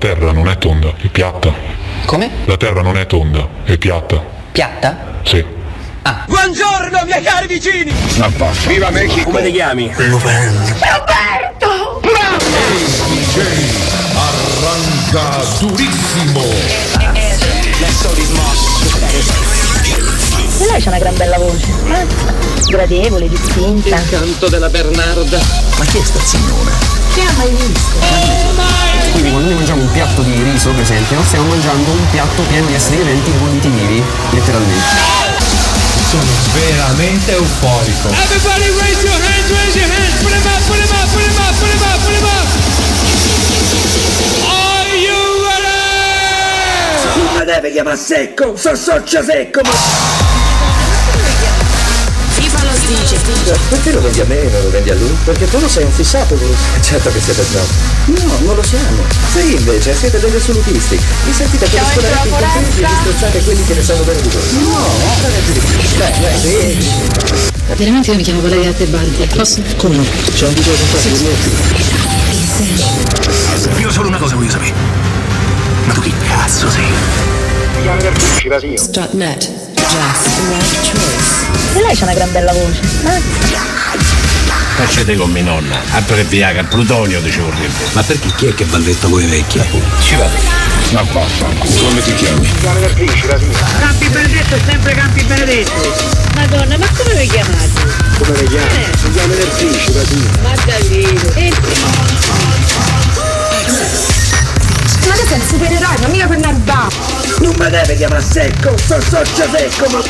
La terra non è tonda, è piatta. Come? La terra non è tonda, è piatta. Piatta? Sì. Buongiorno miei cari vicini! Viva Mexico! Come ti chiami? Roberto! Arranca durissimo. E lei c'ha una gran bella voce. eh? Gradevole, distinta. Canto della Bernarda. Ma chi è sta signora? Chi ha mai visto? Quindi quando noi mangiamo un piatto di riso, per esempio, stiamo mangiando un piatto pieno di esseri viventi bolliti vivi, letteralmente. Sono veramente euforico. Everybody raise your hands, raise your hands, put 'em up, put 'em up, put 'em up, put 'em up, put 'em up! Are you ready? Mi deve chiamare secco, so socia secco, ma... Dice. Perché lo vendi a me e non lo vendi a lui? Perché tu lo sei un fissato lui. Certo che siete bravo. No, non lo siamo. Sì, invece, siete degli assolutisti. Vi sentite per scolare i contenti e disprezzate quelli che ne sanno bene di voi. No, non è più di più. Dai, dai, sì. Veramente io mi chiamo Valeria Tebaldi. Posso? Come no? C'è un video di Io solo una cosa voglio sapere. Ma tu chi cazzo sei? Strutnet. Jazz. E lei c'ha una gran bella voce. eh? Facete con mia nonna, abbreviaga, plutonio di vorrebbe. Ma perché chi è che balletta voi vecchie? Ci vado. Ma vaffanculo. Come ti chiami? Campi Benedetto è sempre Campi Benedetto! Madonna, ma come vi chiamate? Come le chiami? Si chiama nel principe, sì. Ma davvero? E Ma tu sei un supereroe, ma mica per narba. Non mi deve chiamare secco, so socia secco, ma...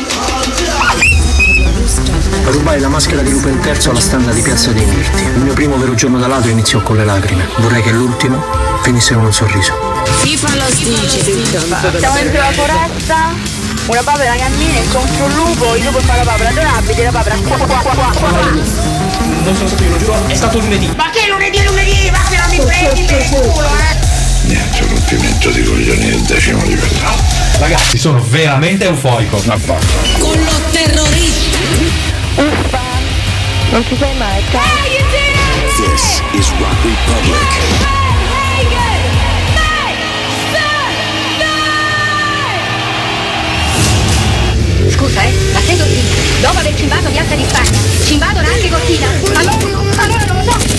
Rubai la maschera di Lupin III alla standa di Piazza dei Mirti. Il mio primo vero giorno da ladro iniziò con le lacrime. Vorrei che l'ultimo finisse con un sorriso. FIFA lo dice. Siamo dentro la foresta, una papera cammina incontro un lupo, il lupo fa la papera, dove abiti la papera? Qua, qua, qua, qua, qua. Non sono stato io, lo giuro, è stato lunedì. Ma che lunedì è lunedì? Ma che non mi prendi per il culo, eh! Niente, rompimento di coglioni del decimo livello. Ragazzi, sono veramente. Ma vaffanculo. Con lo terrorista. Uffa, non ti sei mai, Hey, you did it! This is Rock Republic. Scusa, eh, ma sei Cortina? Dopo aver cimbato Piazza di Spagna, cimbato anche Cortina? Allora, allora non lo so,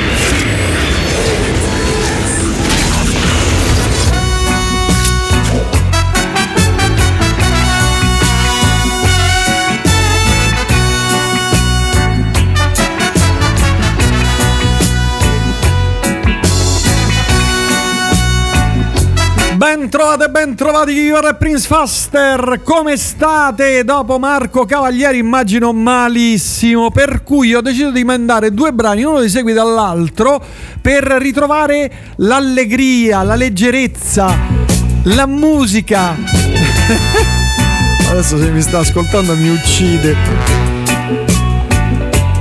Ben trovate, ben trovati Ivor e Prince Faster, come state? Dopo Marco Cavalieri immagino malissimo, per cui ho deciso di mandare due brani, uno di seguito all'altro, per ritrovare l'allegria, la leggerezza, la musica. Adesso se mi sta ascoltando mi uccide.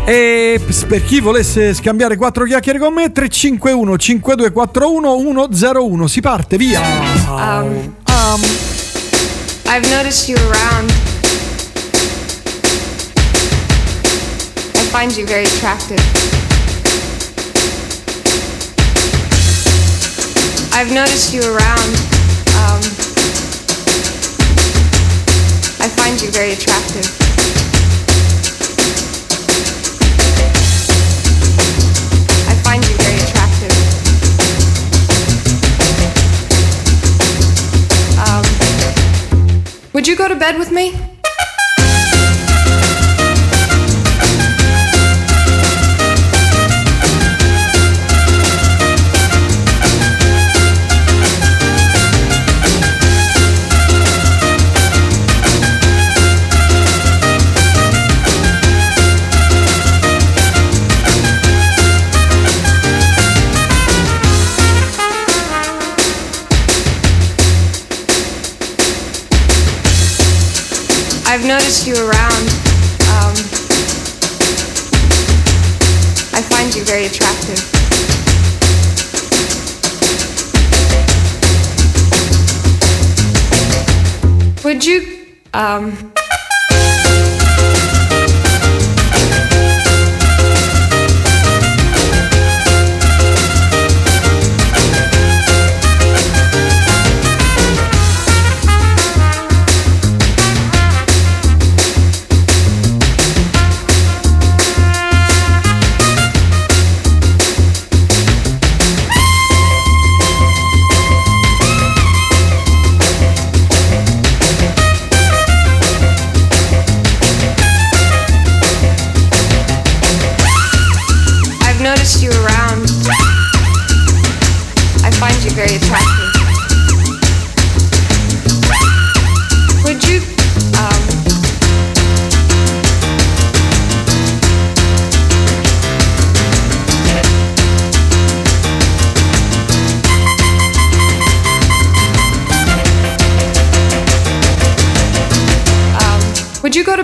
E per chi volesse scambiare quattro chiacchiere con me 351 5241 101 si parte via Um, I've noticed you around. I find you very attractive. I've noticed you around. Um, I find you very attractive. Would you go to bed with me? I've noticed you around. Um, I find you very attractive. Would you, um,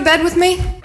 bed with me?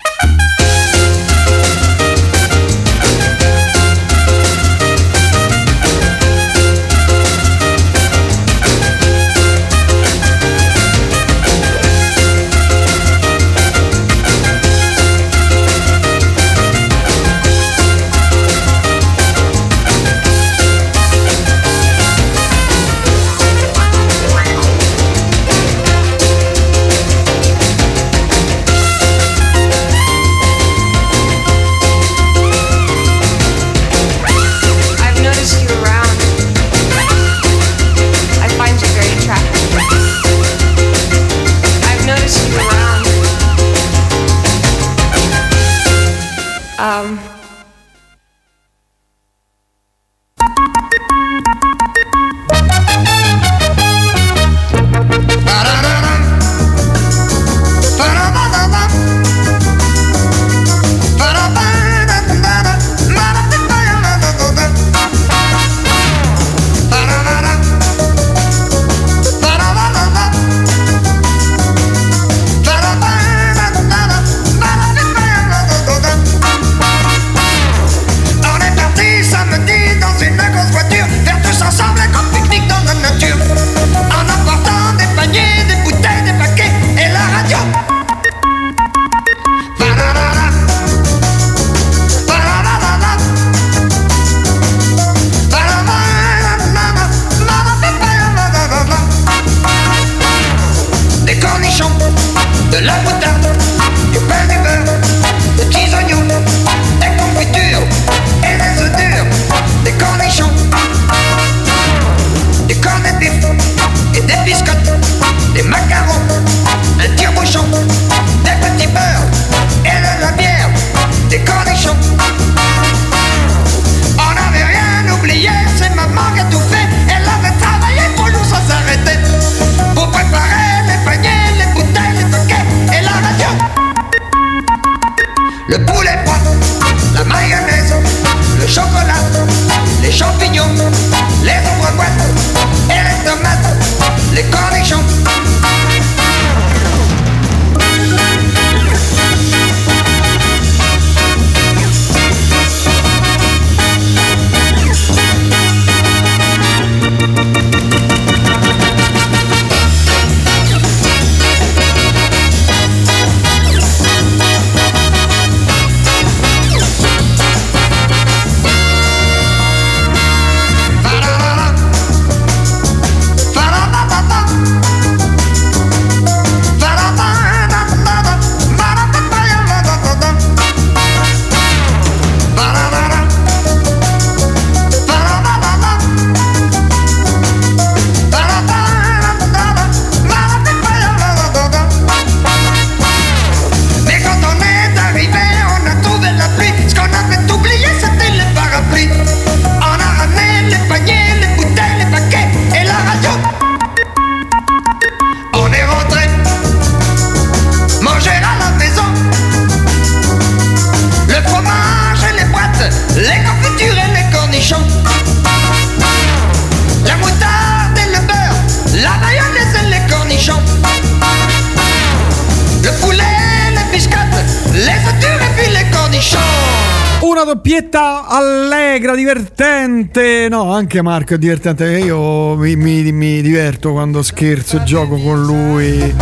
Anche Marco è divertente. Io mi, mi- mi diverto quando scherzo e gioco con lui,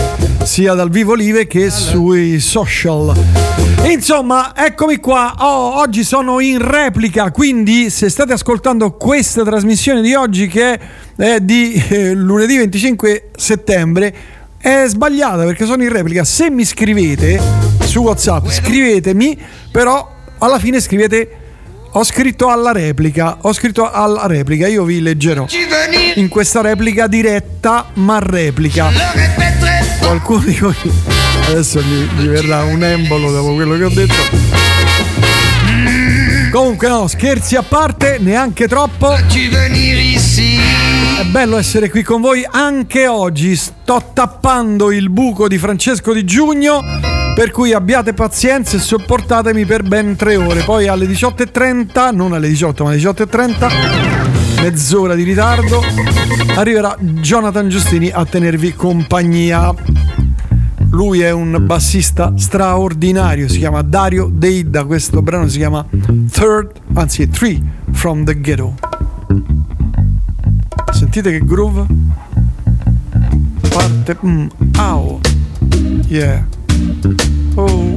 sia dal vivo live che sui social. Insomma, eccomi qua. Oh, oggi sono in replica, quindi se state ascoltando questa trasmissione di oggi, che è di eh, lunedì 25 settembre, è sbagliata perché sono in replica. Se mi scrivete su WhatsApp, scrivetemi, però alla fine scrivete ho scritto alla replica, ho scritto alla replica, io vi leggerò in questa replica diretta, ma replica. Qualcuno di voi adesso gli, gli verrà un embolo dopo quello che ho detto. Comunque no, scherzi a parte, neanche troppo. È bello essere qui con voi anche oggi. Sto tappando il buco di Francesco Di Giugno, per cui abbiate pazienza e sopportatemi per ben tre ore. Poi alle 18.30, non alle 18 ma alle 18.30, mezz'ora di ritardo, arriverà Jonathan Giustini a tenervi compagnia. Lui è un bassista straordinario, si chiama Dario Deida, questo brano si chiama Third, anzi Three from the Ghetto. Sentite che groove? Parte... Mm, au. Yeah. Oh,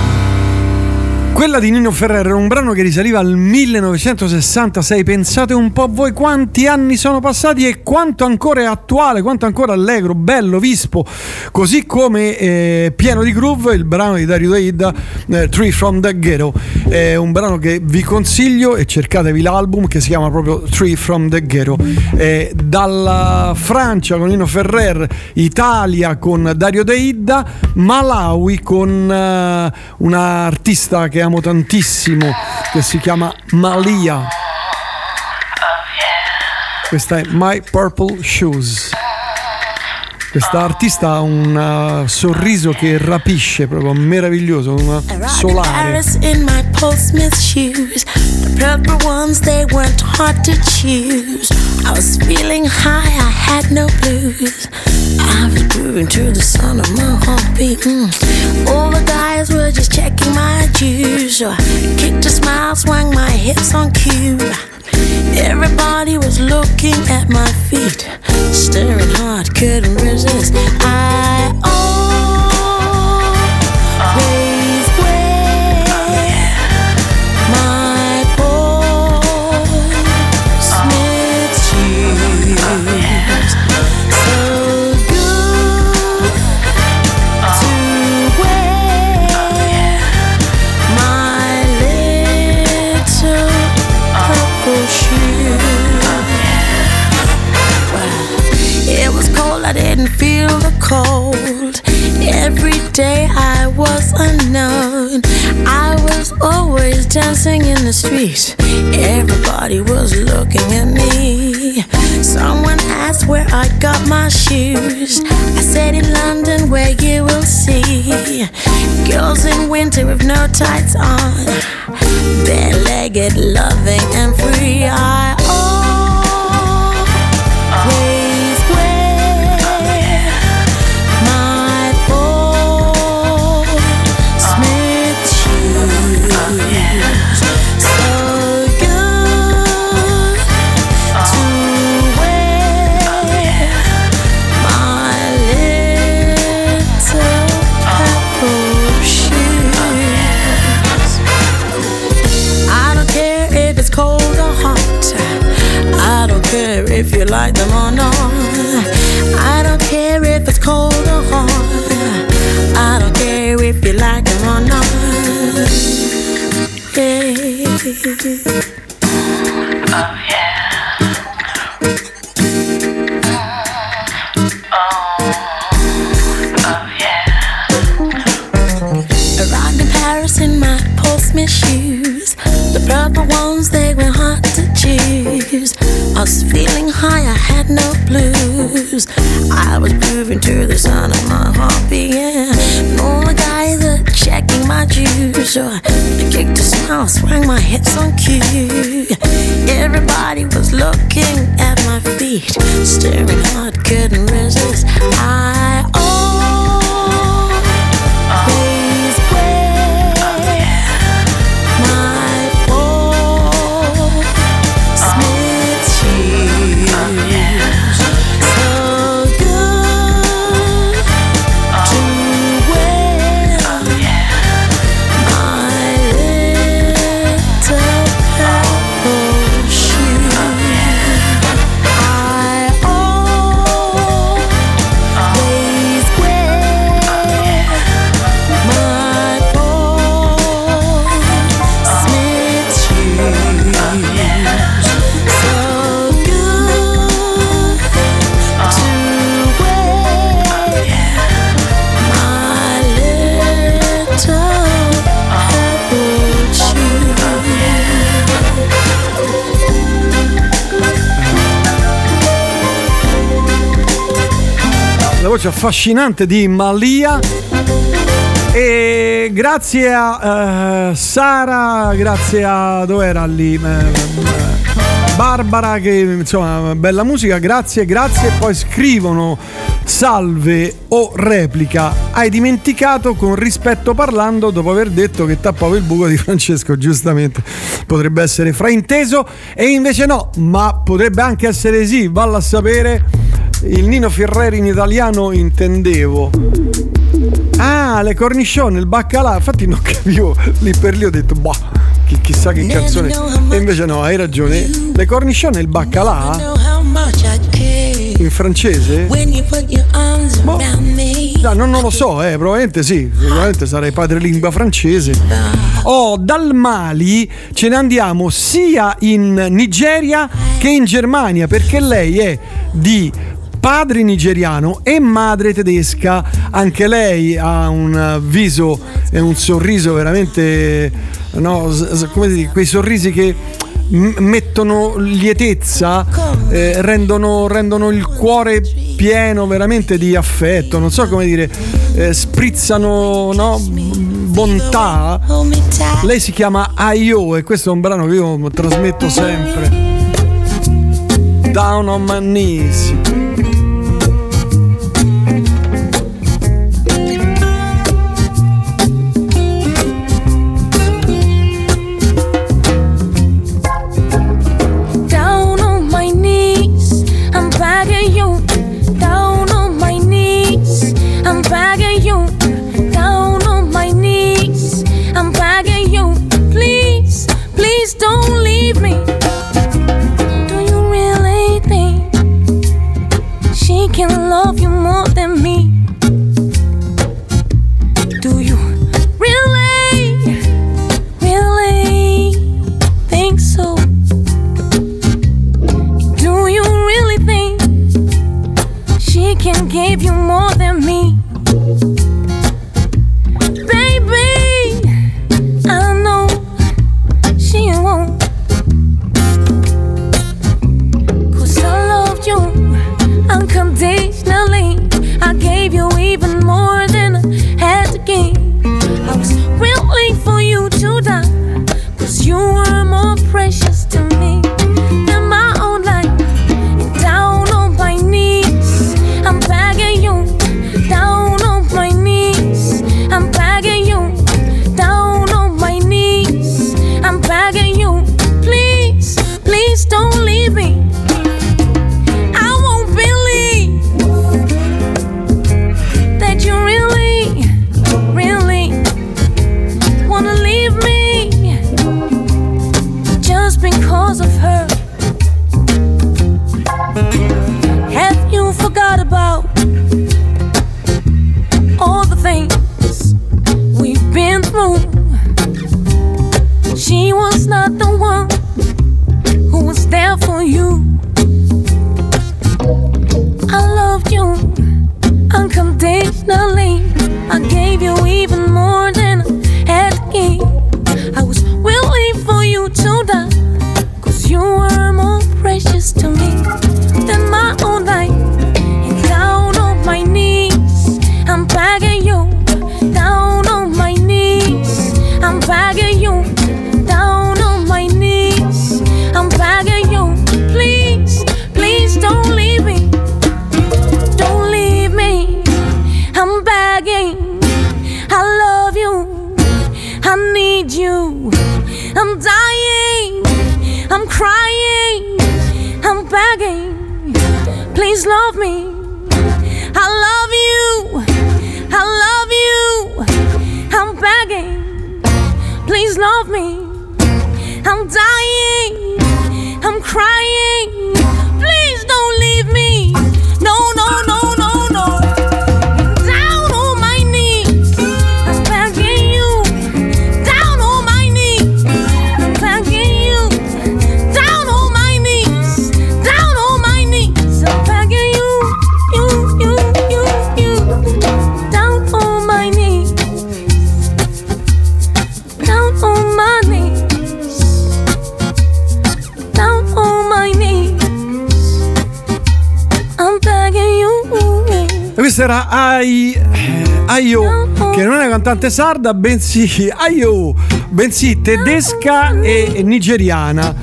Quella di Nino Ferrer era un brano che risaliva al 1966. Pensate un po' voi quanti anni sono passati e quanto ancora è attuale, quanto ancora allegro, bello, vispo, così come eh, pieno di groove il brano di Dario Daida, eh, Tree from the Ghetto. È un brano che vi consiglio e cercatevi l'album che si chiama proprio Tree from the Ghetto. Eh, dalla Francia con Nino Ferrer, Italia con Dario Deidda, Malawi con eh, un artista che amo tantissimo che si chiama Malia. Questa è My Purple Shoes. Questa artista ha un uh, sorriso che rapisce, proprio meraviglioso, una solare. Paris in my Paul Smith shoes. The purple ones, they weren't hard to choose. I was feeling high, I had no blues. I was grooving to the sound of my heartbeat. Mm. All the guys were just checking my juice. So I kicked a smile, swung my hips on cue. Everybody was looking at my feet, staring hard, couldn't resist. I always cold. Every day I was unknown. I was always dancing in the street. Everybody was looking at me. Someone asked where I got my shoes. I said in London, where you will see girls in winter with no tights on, bare-legged, loving and free. I always Around in Paris in my Paul Smith shoes. High, I had no blues. I was grooving to the sound of my heart yeah. And all the guys are checking my juice. So I kicked a smile, swung my hips on cue. Everybody was looking at my feet, staring hard, couldn't resist. I always voce affascinante di Malia. E grazie a eh, Sara, grazie a dove era lì? Eh, eh, Barbara, che insomma, bella musica, grazie, grazie. Poi scrivono salve o replica. Hai dimenticato con rispetto parlando dopo aver detto che tappavo il buco di Francesco, giustamente. Potrebbe essere frainteso e invece no, ma potrebbe anche essere sì, valla a sapere. Il Nino Ferreri in italiano intendevo. Ah, le cornicione, il baccalà. Infatti non capivo lì per lì ho detto, boh, chi- chissà che canzone. E invece no, hai ragione. Le cornicione e il baccalà in francese? Boh. No, non, non lo so, eh, probabilmente sì, sicuramente sarei padrelingua francese. Oh, dal Mali ce ne andiamo sia in Nigeria che in Germania perché lei è di padre nigeriano e madre tedesca. Anche lei ha un viso e un sorriso veramente, no, come dire, quei sorrisi che mettono lietezza, eh, rendono, rendono il cuore pieno veramente di affetto, non so come dire, eh, sprizzano no, bontà. Lei si chiama Ayo e questo è un brano che io trasmetto sempre. Down on my knees. Cantante sarda, bensì Ayo, bensì tedesca e, nigeriana.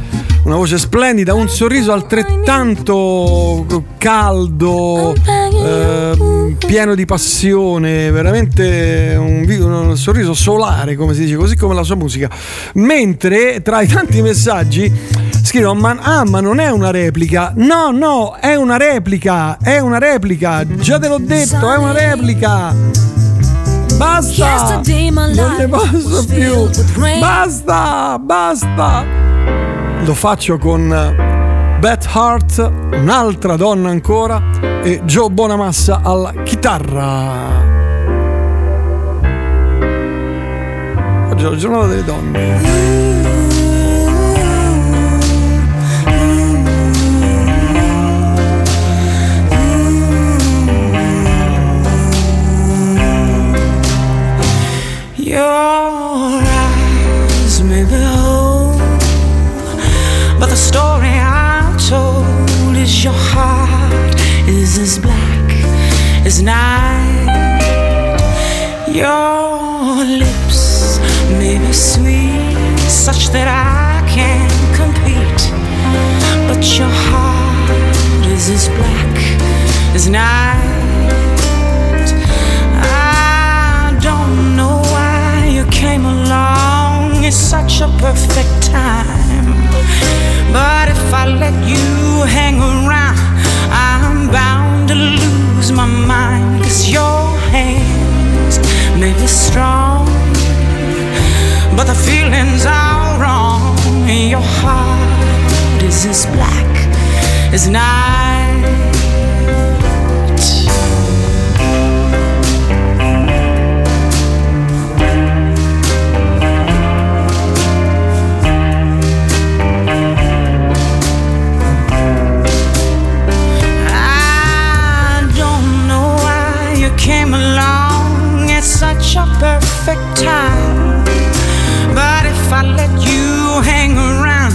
Una voce splendida, un sorriso altrettanto caldo, eh, pieno di passione, veramente un, un sorriso solare, come si dice, così come la sua musica. Mentre tra i tanti messaggi scrivono: ma, Ah, ma non è una replica. No, no, è una replica. È una replica. Già te l'ho detto, è una replica. Basta! Non ne posso più! Basta! Basta! Lo faccio con Beth Hart, un'altra donna ancora, e Joe Bonamassa alla chitarra. Oggi è la giornata delle donne. As night. Your lips may be sweet, such that I can't compete, but your heart is as black as night. I don't know why you came along. It's such a perfect time. But if I let you hang around, lose my mind. Cause your hands may be strong, but the feelings are wrong. Your heart is as black as night. Perfect time. But if I let you hang around,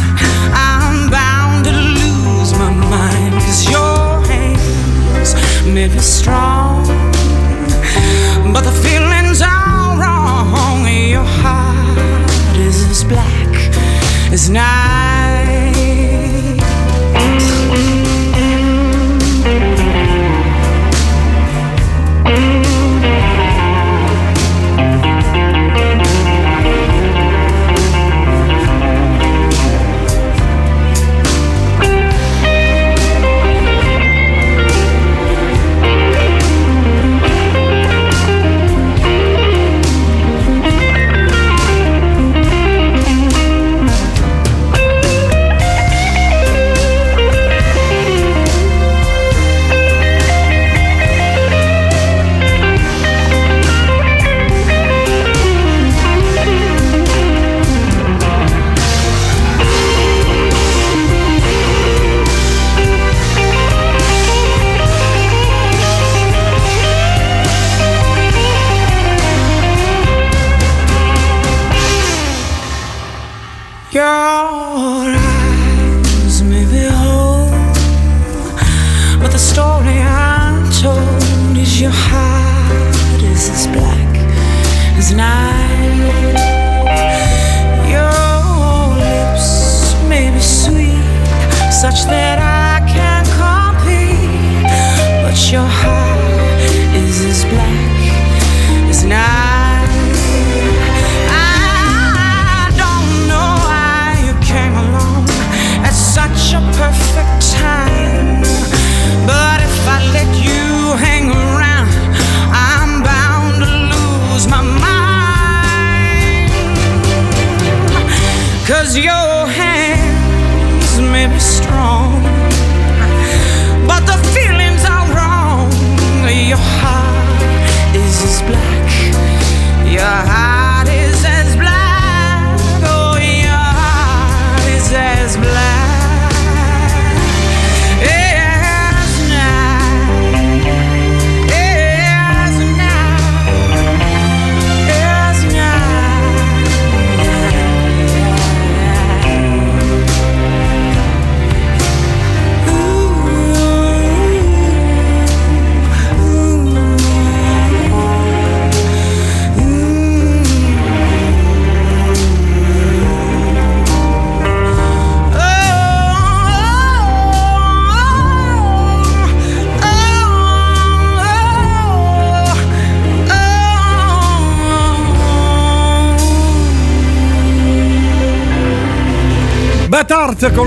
I'm bound to lose my mind. Cause your hands may be strong, but the feelings are wrong. Your heart is as black as night.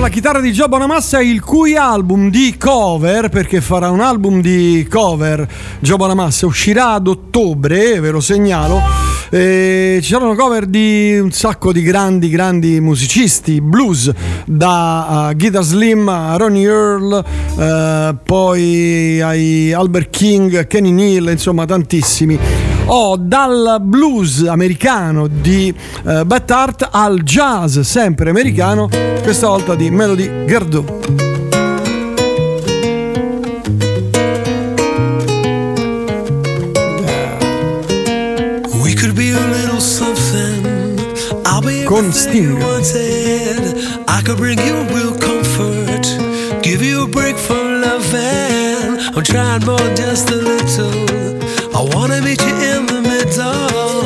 La chitarra di Gio Bonamassa, il cui album di cover, perché farà un album di cover Gio Bonamassa, uscirà ad ottobre, ve lo segnalo. E ci saranno cover di un sacco di grandi, grandi musicisti blues, da uh, Guitar Slim a Ronnie Earl, uh, poi ai Albert King, Kenny Neal, insomma tantissimi ho dal blues americano di uh, Bad Art al jazz sempre americano, questa volta di Melody Gardot. We could be a little something. I'll be Con Sting. I could bring you real comfort, give you a break from loving. I'm trying more just a little. Wanna meet you in the middle.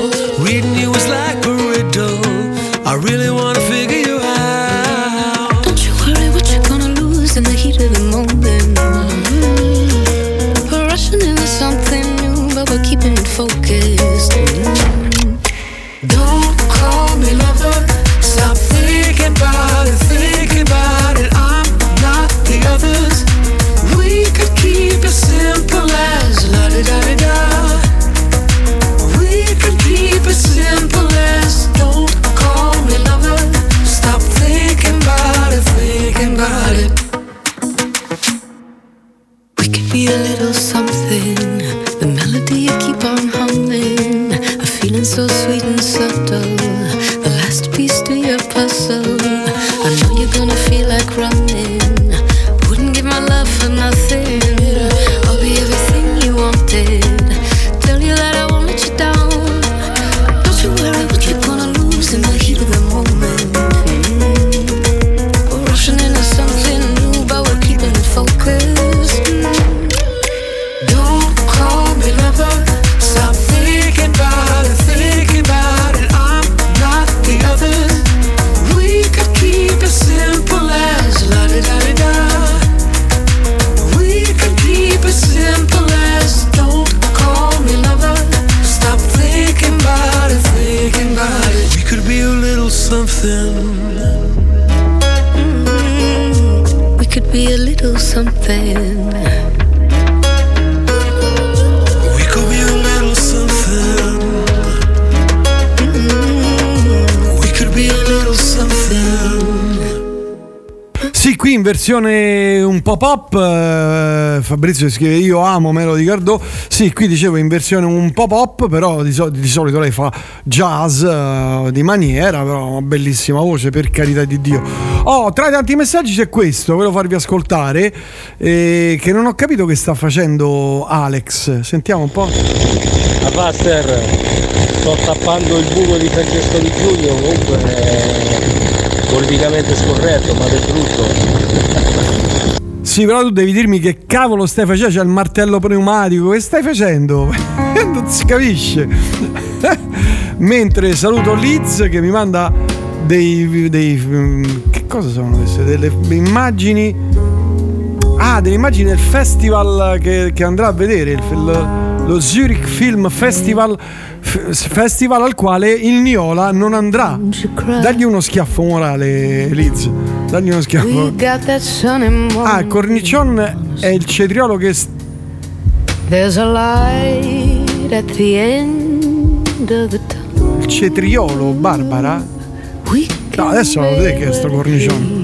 Versione un po' pop, eh, Fabrizio scrive io amo Melody Gardot, sì, qui dicevo in versione un po' pop, però di, sol- di solito lei fa jazz eh, di maniera, però una bellissima voce, per carità di Dio. Oh, tra i tanti messaggi c'è questo, volevo farvi ascoltare, eh, che non ho capito che sta facendo Alex, sentiamo un po'. A Faster, sto tappando il buco di Francesco Di Giulio, comunque politicamente scorretto, ma del brutto. Sì, però tu devi dirmi che cavolo stai facendo, c'è il martello pneumatico, che stai facendo? non si capisce. Mentre saluto Liz che mi manda dei, dei mm, che cosa sono queste? Delle immagini Ah, delle immagini del festival che, che andrà a vedere, il- il- lo Zurich Film Festival, festival al quale il Niola non andrà. Dagli uno schiaffo morale, Liz. Dagli uno schiaffo. Ah, il cornicion è il cetriolo che il cetriolo, Barbara? No, adesso lo vedete che è sto cornicione.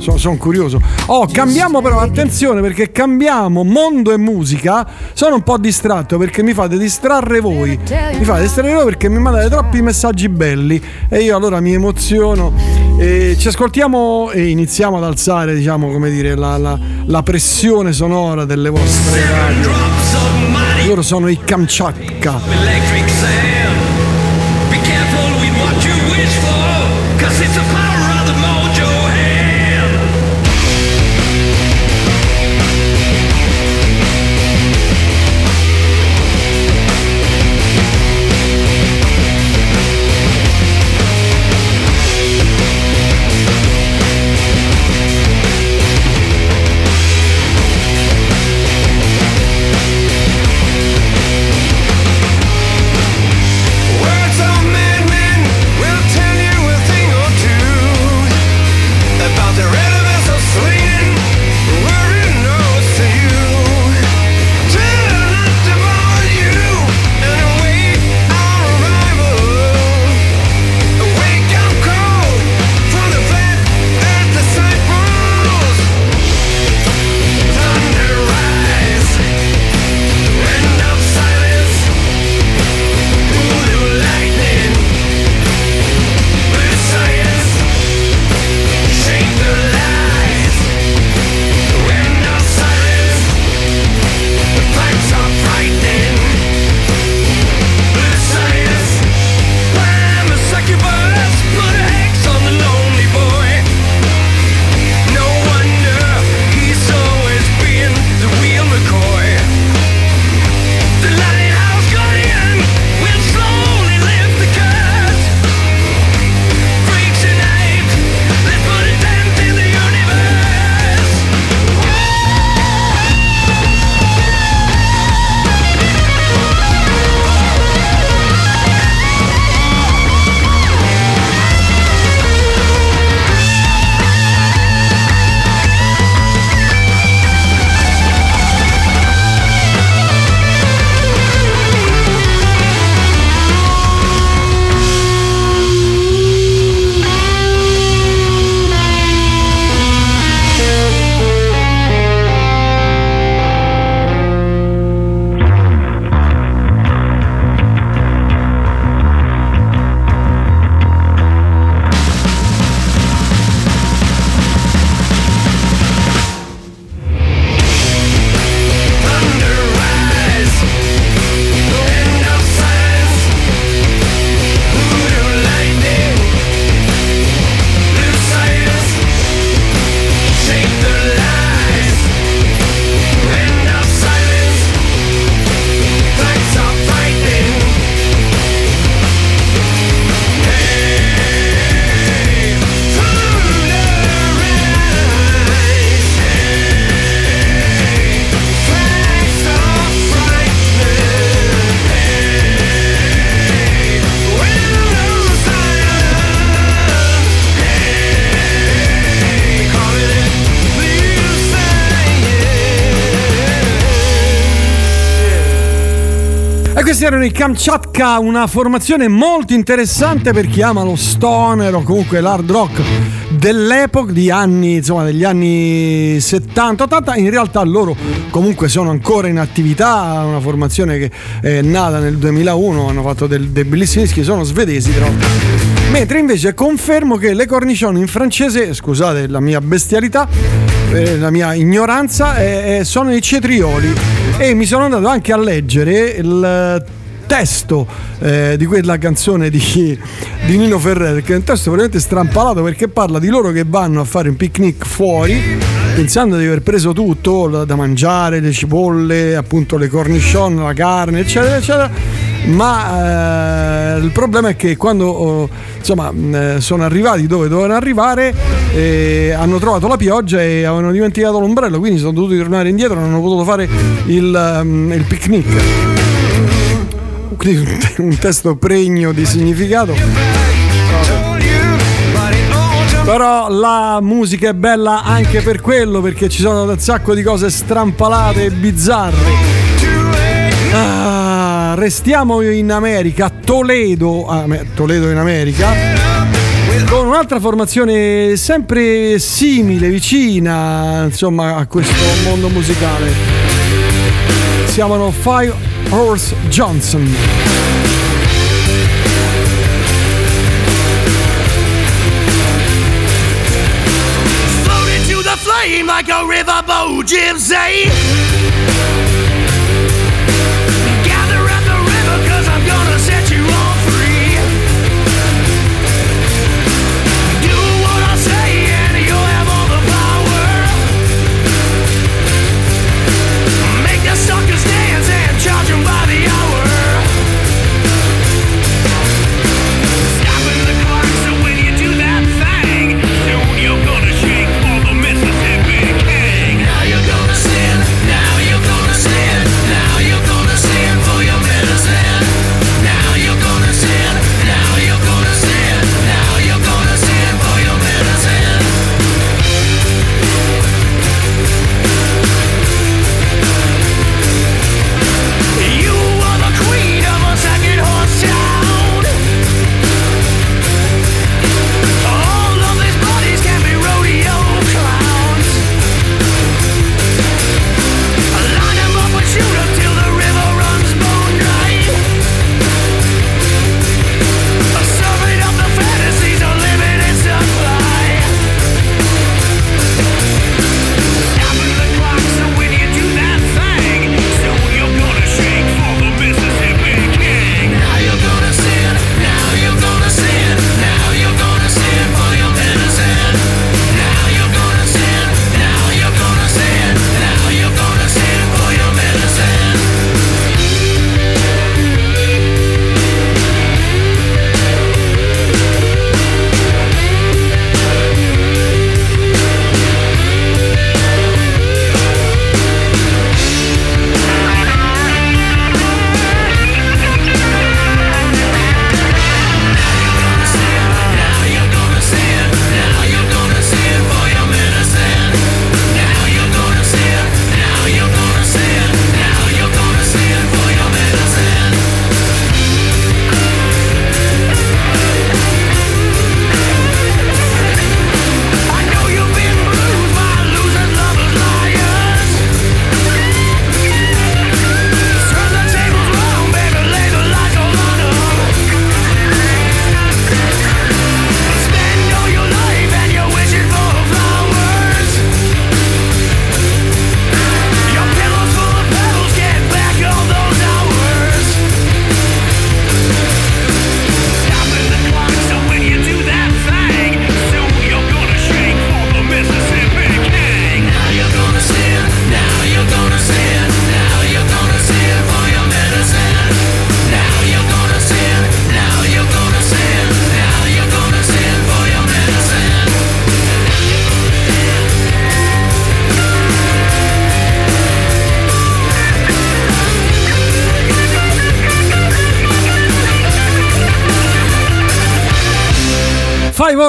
Sono curioso. Oh, cambiamo però, attenzione perché cambiamo mondo e musica. Sono un po' distratto perché mi fate distrarre voi. Mi fate distrarre voi perché mi mandate troppi messaggi belli e io allora mi emoziono. E ci ascoltiamo e iniziamo ad alzare, diciamo, come dire, la, la- la pressione sonora delle vostre radio. Loro sono i Kamchatka. Electric sand. Be careful with what you wish for, cause it's the power erano i Kamchatka, una formazione molto interessante per chi ama lo stoner o comunque l'hard rock dell'epoca, anni, insomma, degli anni 70-80. In realtà loro comunque sono ancora in attività, una formazione che è nata nel 2001, hanno fatto del- dei bellissimi dischi, sono svedesi però. Mentre invece confermo che le cornicione in francese, scusate la mia bestialità, eh, la mia ignoranza, eh, eh, sono i cetrioli. E mi sono andato anche a leggere il testo eh, di quella canzone di, di Nino Ferrer, che è un testo veramente strampalato perché parla di loro che vanno a fare un picnic fuori. Pensando di aver preso tutto da mangiare, le cipolle, appunto le cornichon, la carne, eccetera, eccetera ma eh, il problema è che quando oh, insomma eh, sono arrivati dove dovevano arrivare eh, hanno trovato la pioggia e avevano dimenticato l'ombrello quindi sono dovuti tornare indietro non hanno potuto fare il, il picnic un, te- un testo pregno di significato. Però la musica è bella anche per quello perché ci sono un sacco di cose strampalate e bizzarre. Ah, restiamo in America, Toledo, ah, Toledo in America, con un'altra formazione sempre simile, vicina, insomma, a questo mondo musicale. Si chiamano Five Horse Johnson. The flame like a gypsy.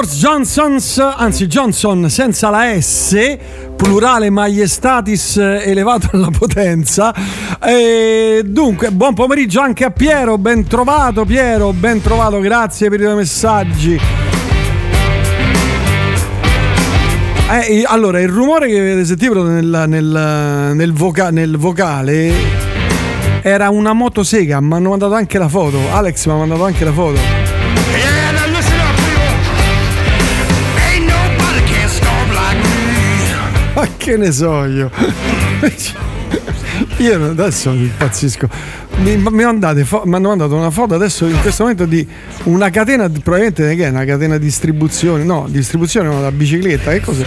Horse Johnsons, anzi Johnson senza la S, plurale maiestatis eh, elevato alla potenza. E dunque, buon pomeriggio anche a Piero, ben trovato Piero, ben trovato, grazie per i tuoi messaggi. Eh, allora, il rumore che avete sentito nel, nel- nel voca- nel vocale era una motosega, mi hanno mandato anche la foto. Alex mi ha mandato anche la foto. Che ne so io? Io adesso impazzisco. Mi, mi mandate fo- mi hanno mandato una foto adesso in questo momento di una catena, probabilmente che è una catena di distribuzione, no, distribuzione no, da bicicletta, che cos'è?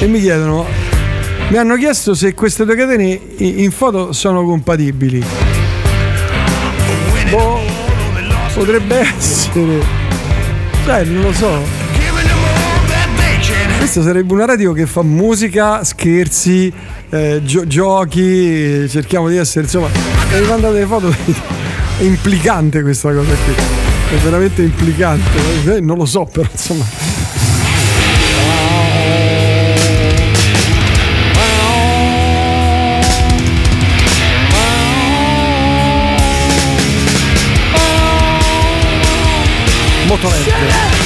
E mi chiedono, mi hanno chiesto se queste due catene in foto sono compatibili. Boh, potrebbe essere. Cioè, non lo so. Questa sarebbe una radio che fa musica, scherzi, eh, gio- giochi, cerchiamo di essere, insomma, mi mandate le foto, è implicante questa cosa qui, è veramente implicante, Eh, non lo so però insomma. Motorette. Snake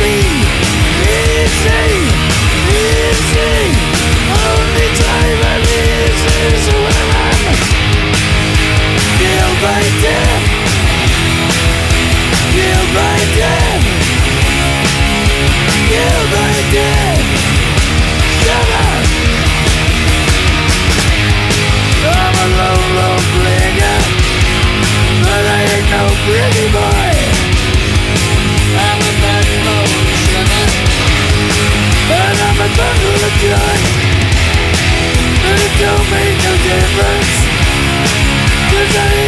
me I'm bundle of joy. But it don't make no difference, 'cause I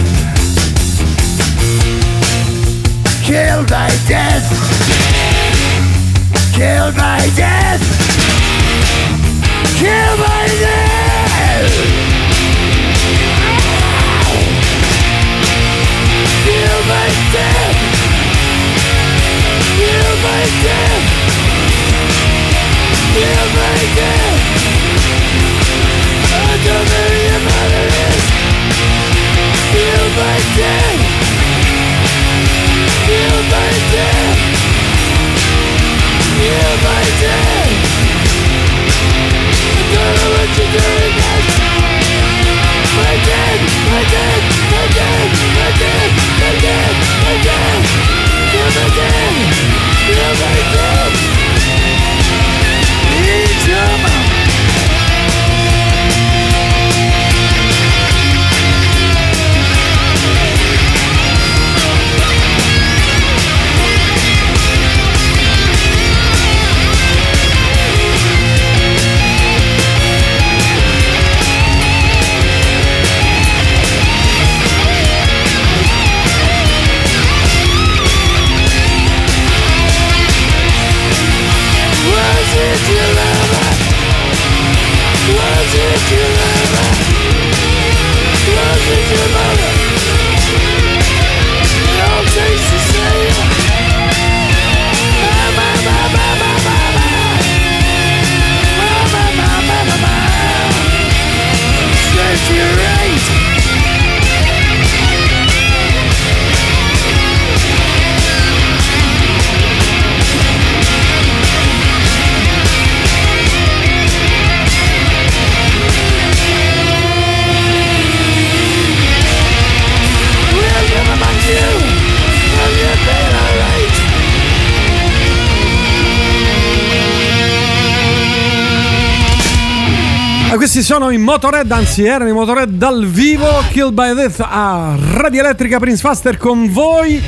sono i Motorhead, anzi erano i Motorhead dal vivo, Killed by Death a Radio Elettrica Prince Faster con voi.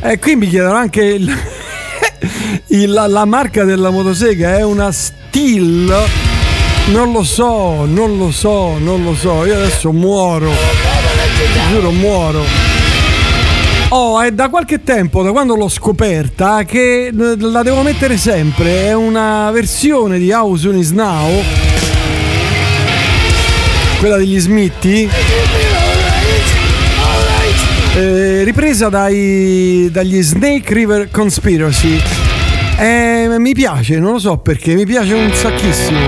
E qui mi chiedono anche il- il- la, marca della motosega, è una Steel. Non lo so, non lo so, non lo so. Io adesso muoro. Giuro, muoro. Oh, è da qualche tempo, da quando l'ho scoperta, che eh, la devo mettere sempre. È una versione di House Is Now. Quella degli Smithy. eh, ripresa dai- dagli Snake River Conspiracy. Eh, mi piace, non lo so perché, mi piace un sacchissimo.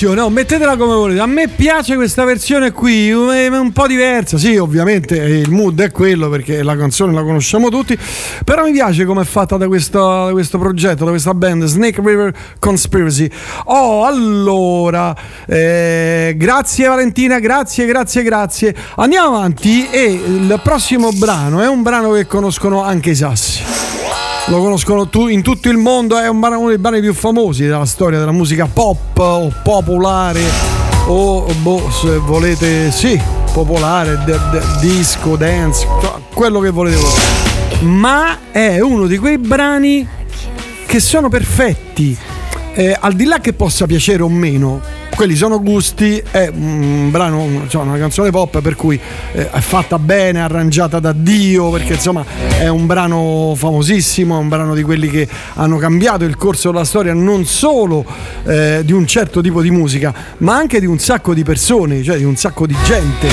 Versione, oh, mettetela come volete. A me piace questa versione qui, un po' diversa. Sì, ovviamente il mood è quello perché la canzone la conosciamo tutti. Però mi piace come è fatta da questo, da questo progetto, da questa band Snake River Conspiracy. Oh, allora, eh, grazie Valentina, grazie, grazie, grazie. Andiamo avanti e il prossimo brano è un brano che conoscono anche i sassi. Lo conoscono tu- in tutto il mondo, è un uno dei brani più famosi della storia della musica pop o popolare o boh, se volete, sì, popolare, de- de- disco, dance, quello che volete. Ma è uno di quei brani che sono perfetti, eh, al di là che possa piacere o meno. Quelli sono gusti, è un brano, cioè una canzone pop per cui eh, è fatta bene, arrangiata da Dio, perché insomma è un brano famosissimo, è un brano di quelli che hanno cambiato il corso della storia non solo eh, di un certo tipo di musica, ma anche di un sacco di persone, cioè di un sacco di gente.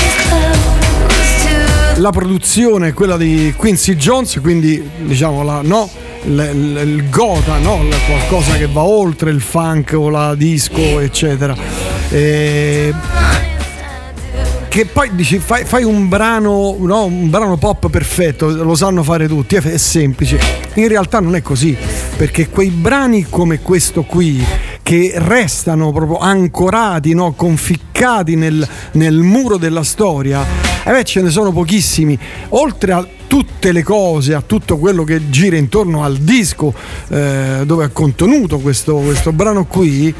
La produzione è quella di Quincy Jones, quindi diciamo la, no, l- l- il gota, no? Qualcosa che va oltre il funk o la disco, eccetera. E- che poi dici fai, fai un brano no, un brano pop perfetto lo sanno fare tutti è, è semplice in realtà non è così perché quei brani come questo qui che restano proprio ancorati no, conficcati nel, nel muro della storia eh ce ne sono pochissimi. Oltre a tutte le cose, a tutto quello che gira intorno al disco eh, dove è contenuto questo, questo brano qui,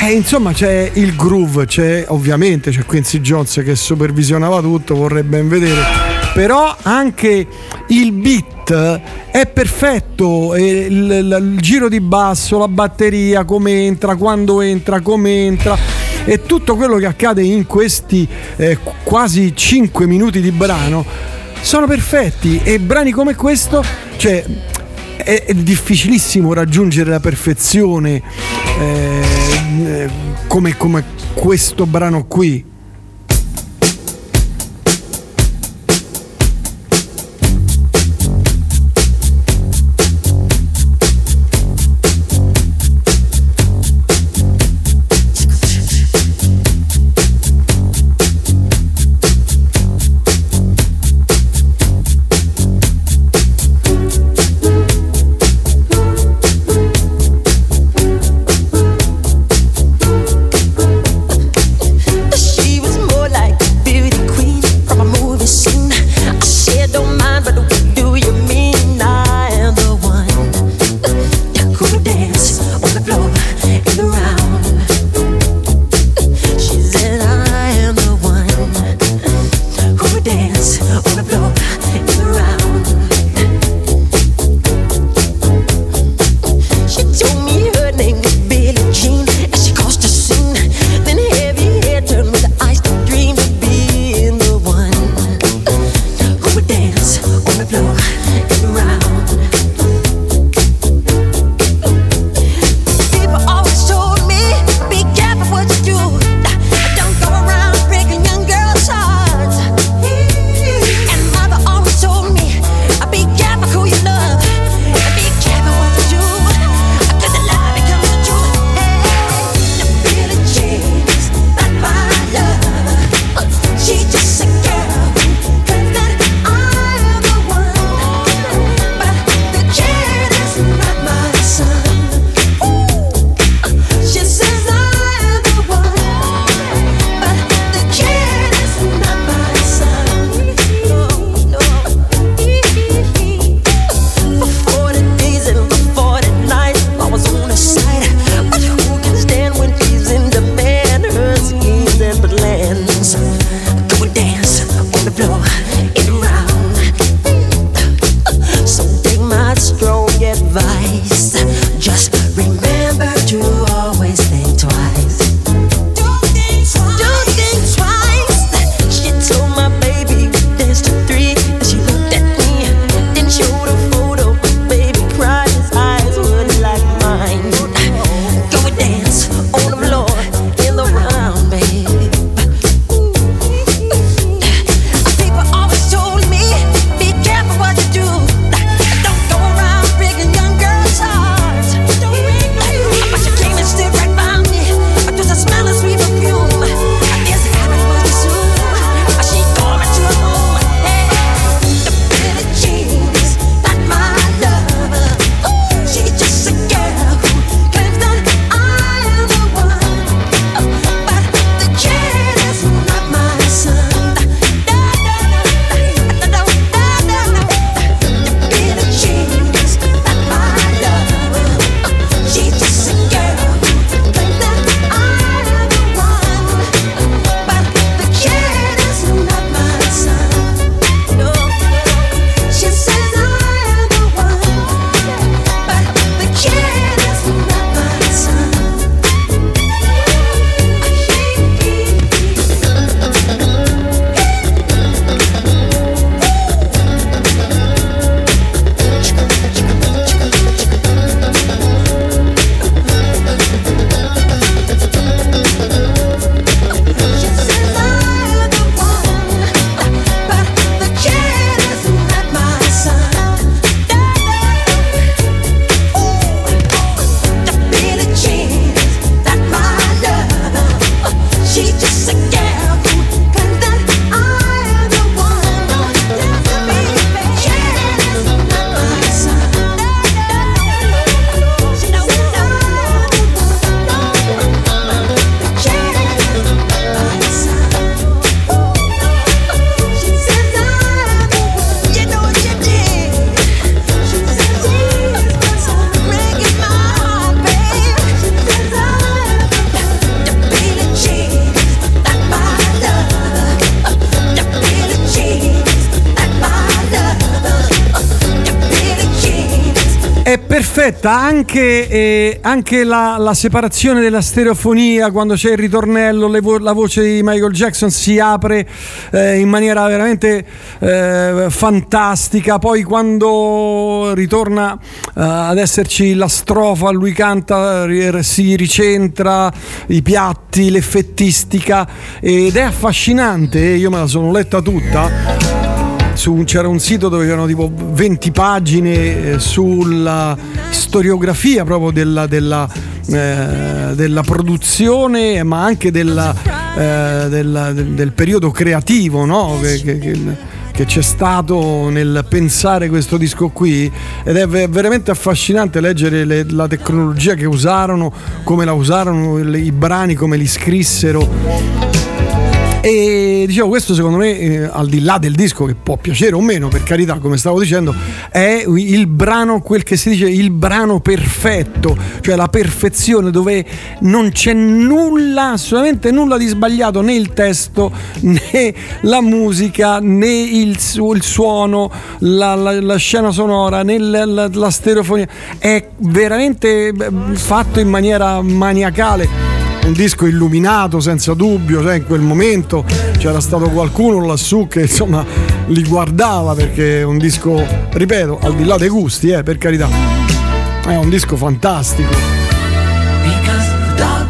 eh, insomma c'è il groove, c'è ovviamente c'è Quincy Jones che supervisionava tutto, vorrei ben vedere, però anche il beat è perfetto, il, il- il giro di basso, la batteria, come entra, quando entra, come entra e tutto quello che accade in questi eh, quasi 5 minuti di brano sono perfetti e brani come questo, cioè è, è difficilissimo raggiungere la perfezione eh, eh, come, come questo brano qui. Anche, eh, anche la, la separazione della stereofonia quando c'è il ritornello, vo- la voce di Michael Jackson si apre eh, in maniera veramente eh, fantastica. Poi quando ritorna eh, ad esserci la strofa, lui canta, ri- si ricentra i piatti, l'effettistica ed è affascinante. Io me la sono letta tutta su- c'era un sito dove c'erano tipo 20 pagine eh, sulla storiografia proprio della, della, eh, della produzione ma anche della, eh, del, periodo creativo no? che, che- che- che c'è stato nel pensare questo disco qui ed è ve- veramente affascinante leggere le- la tecnologia che usarono, come la usarono, le- i brani, come li scrissero. E dicevo, questo secondo me, eh, al di là del disco, che può piacere o meno, per carità, come stavo dicendo, è il brano, quel che si dice il brano perfetto, cioè la perfezione dove non c'è nulla, assolutamente nulla di sbagliato, né il testo, né la musica, né il, su- il suono, la, la- la scena sonora, né la, la- stereofonia. È veramente beh, fatto in maniera maniacale un disco illuminato senza dubbio, cioè in quel momento c'era stato qualcuno lassù che insomma li guardava perché è un disco, ripeto, al di là dei gusti, eh, per carità, è un disco fantastico.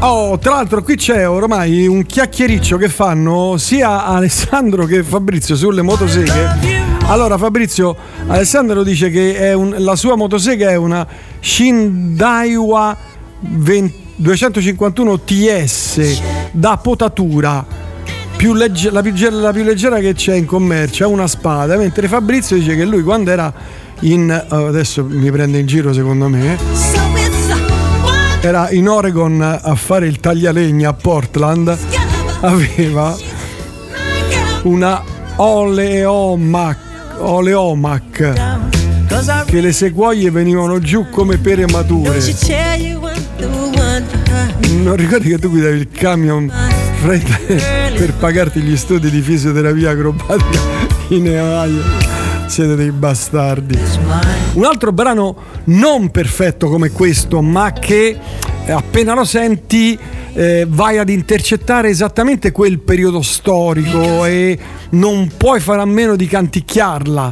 Oh, tra l'altro qui c'è ormai un chiacchiericcio che fanno sia Alessandro che Fabrizio sulle motoseghe. Allora Fabrizio, Alessandro dice che è un- la sua motosega è una Shindaiwa 20 251 TS da potatura. Più legge- la, più, la più leggera che c'è in commercio è una spada, mentre Fabrizio dice che lui quando era in eh, adesso mi prende in giro secondo me era in Oregon a fare il taglialegna a Portland aveva una Oleomac Oleomac che le sequoie venivano giù come pere mature non ricordi che tu guidavi il camion per pagarti gli studi di fisioterapia acrobatica in Ohio? Siete dei bastardi. Un altro brano non perfetto come questo ma che appena lo senti eh, vai ad intercettare esattamente quel periodo storico e non puoi fare a meno di canticchiarla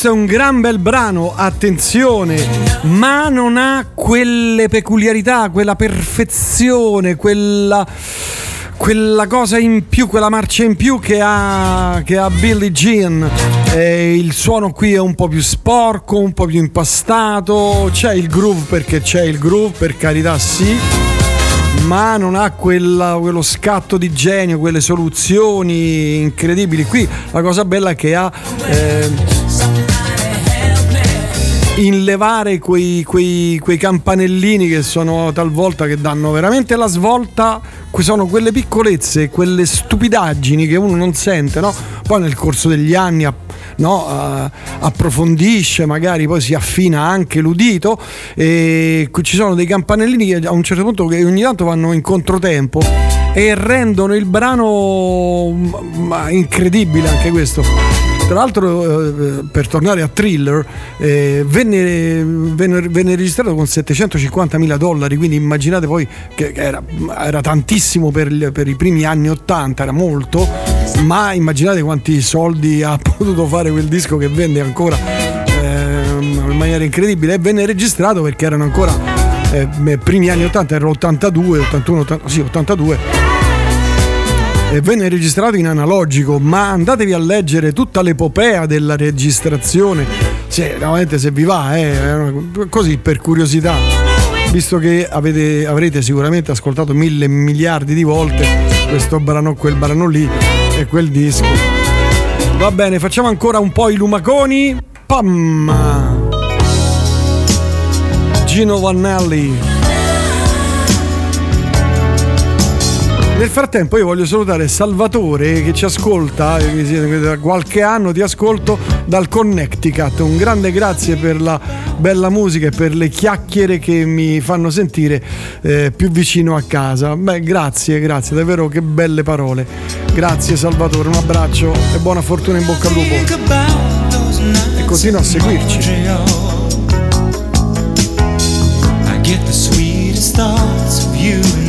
questo è un gran bel brano, attenzione, ma non ha quelle peculiarità, quella perfezione, quella, quella cosa in più, quella marcia in più che ha, che ha Billie Jean. Eh, il suono qui è un po' più sporco, un po' più impastato, c'è il groove perché c'è il groove, per carità sì ma non ha quella- quello scatto di genio, quelle soluzioni incredibili. Qui la cosa bella è che ha eh, inlevare quei, quei- quei campanellini che sono talvolta che danno veramente la svolta. Sono quelle piccolezze, quelle stupidaggini che uno non sente, no? Poi nel corso degli anni no, approfondisce, magari poi si affina anche l'udito e ci sono dei campanellini che a un certo punto che ogni tanto vanno in controtempo e rendono il brano mm, ma, incredibile anche questo. Tra l'altro, eh, per tornare a Thriller, eh, venne, venne- venne registrato con 750 mila dollari, quindi immaginate poi che era, era tantissimo per, per i primi anni 80, era molto, ma immaginate quanti soldi ha potuto fare quel disco che vende ancora ehm, in maniera incredibile. E venne registrato perché erano ancora eh, primi anni 80, era l'82, 81, 80, sì, 82 e venne registrato in analogico, ma andatevi a leggere tutta l'epopea della registrazione, se, veramente se vi va, eh, così per curiosità, visto che avete, avrete sicuramente ascoltato mille miliardi di volte questo brano, quel brano lì e quel disco. Va bene, facciamo ancora un po' i lumaconi. Pam! Gino Vannelli. Nel frattempo io voglio salutare Salvatore che ci ascolta, da qualche anno ti ascolto dal Connecticut. Un grande grazie per la bella musica e per le chiacchiere che mi fanno sentire eh, più vicino a casa. Beh, grazie, grazie, davvero che belle parole. Grazie Salvatore, un abbraccio e buona fortuna in bocca al lupo. E continua a seguirci. Get the sweetest thoughts of you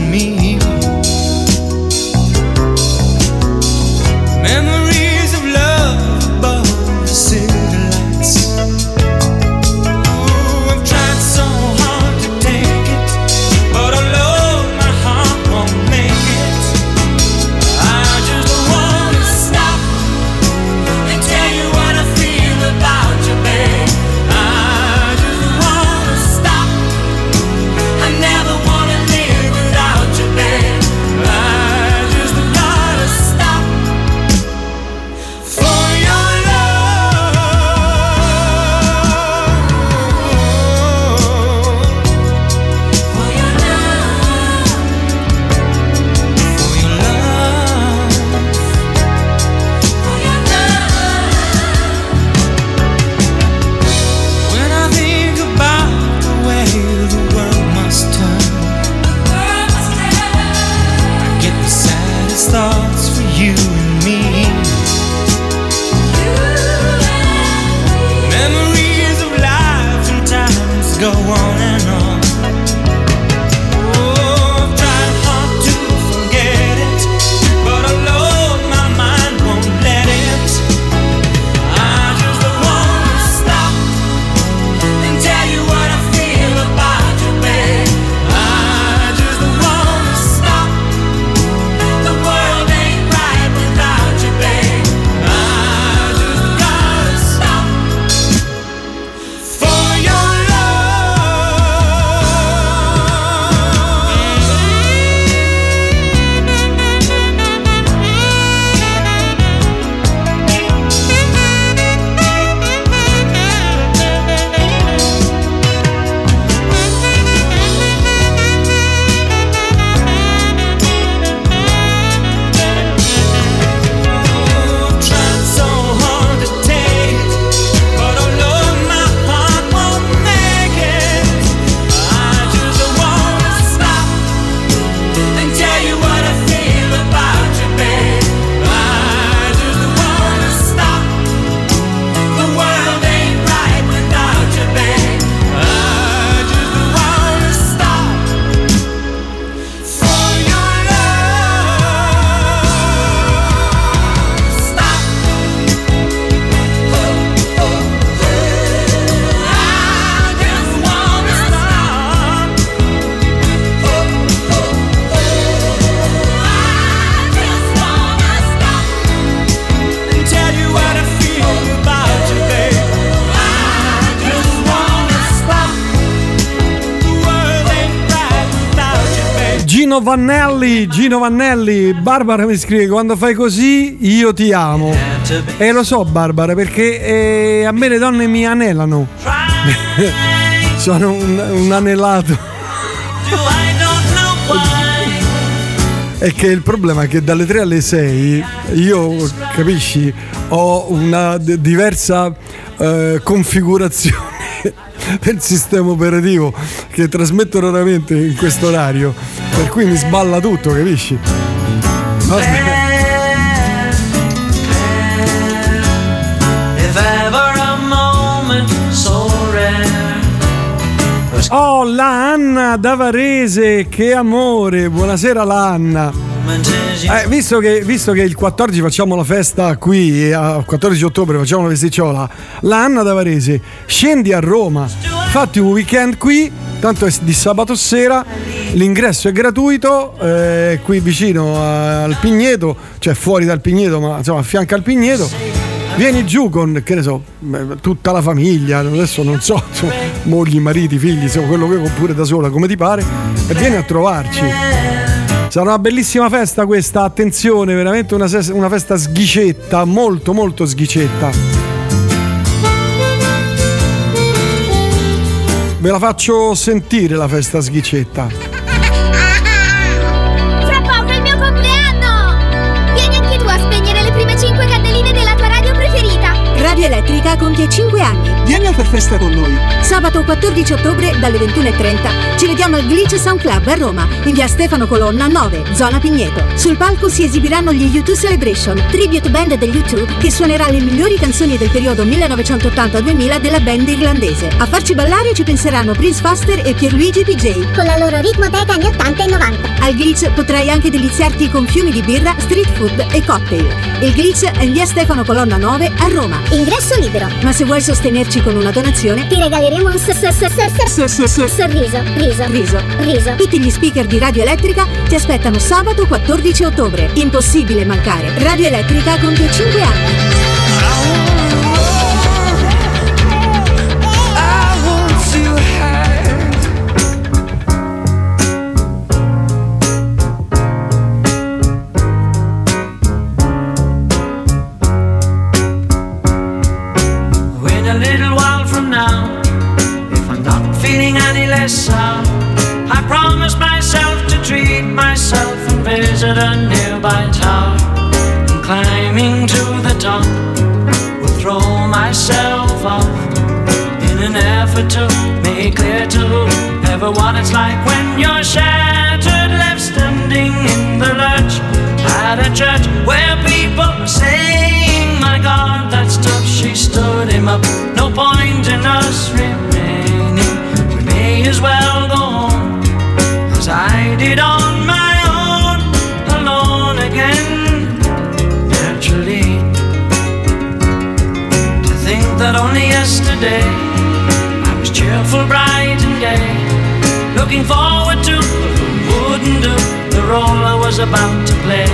Vannelli, Gino Vannelli, Barbara mi scrive quando fai così io ti amo. E lo so Barbara perché eh, a me le donne mi anelano. Sono un, un anellato. E che il problema è che dalle 3 alle 6 io, capisci, ho una diversa eh, configurazione del sistema operativo che trasmetto raramente in questo orario, per cui mi sballa tutto, capisci? Vabbè. Oh, la Anna da Varese, che amore! Buonasera la Anna. Eh, visto, che, visto che il 14 facciamo la festa qui, e al 14 ottobre facciamo la festicciola, la Anna da Varese, scendi a Roma, fatti un weekend qui, tanto è di sabato sera, l'ingresso è gratuito, eh, qui vicino al Pigneto, cioè fuori dal Pigneto, ma insomma a fianco al Pigneto. Vieni giù con, che ne so, beh, tutta la famiglia, adesso non so, insomma, mogli, mariti, figli, insomma, quello che oppure da sola, come ti pare, e vieni a trovarci. Sarà una bellissima festa questa, attenzione, veramente una, una festa sghicetta, molto molto sghicetta. Ve la faccio sentire la festa sghicetta. Compie 5 anni. Vieni a far festa con noi. Sabato 14 ottobre dalle 21.30 ci vediamo al Glitch Sound Club a Roma, in via Stefano Colonna 9, zona Pigneto. Sul palco si esibiranno gli U2 Celebration, tribute band degli U2 che suonerà le migliori canzoni del periodo 1980-2000 della band irlandese. A farci ballare ci penseranno Prince Faster e Pierluigi PJ. Con la loro ritmoteca anni 80 e 90. Al Glitch potrai anche deliziarti con fiumi di birra, street food e cocktail. Il Glitch è in via Stefano Colonna 9 a Roma. Ingresso libero. Ma se vuoi sostenerci con una donazione, Ti regaleremo un S- s- sorriso, riso, riso. riso. Tutti gli speaker di Radio Elettrica ti aspettano sabato 14 ottobre. Impossibile mancare. Radio Elettrica compie 5 anni. Everyone it's like when looking forward to wouldn't do the role I was about to play.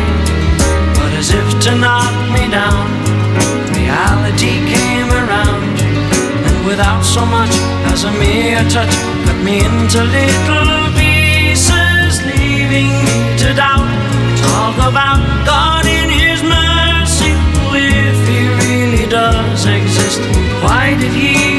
But as if to knock me down, reality came around, and without so much as a mere touch, cut me into little pieces, leaving me to doubt. Talk about God in His mercy, if He really does exist. Why did He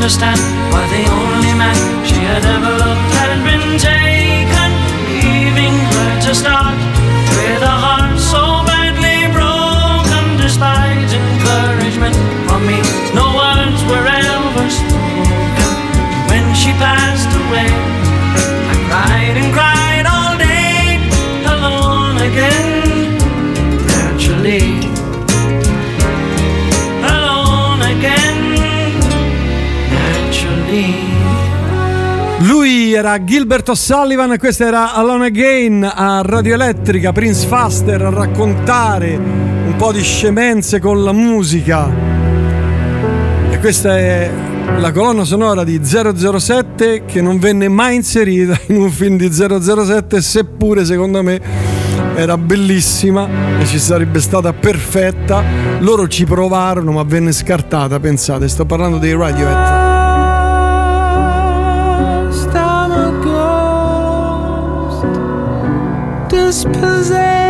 understand why the only man she had ever loved had been taken, leaving her to start Lui era Gilbert O'Sullivan e questa era Alone Again a Radio Elettrica, Prince Faster a raccontare un po' di scemenze con la musica. E questa è la colonna sonora di 007 che non venne mai inserita in un film di 007, seppure secondo me era bellissima e ci sarebbe stata perfetta. Loro ci provarono ma venne scartata, pensate, sto parlando dei Radiohead. was possessed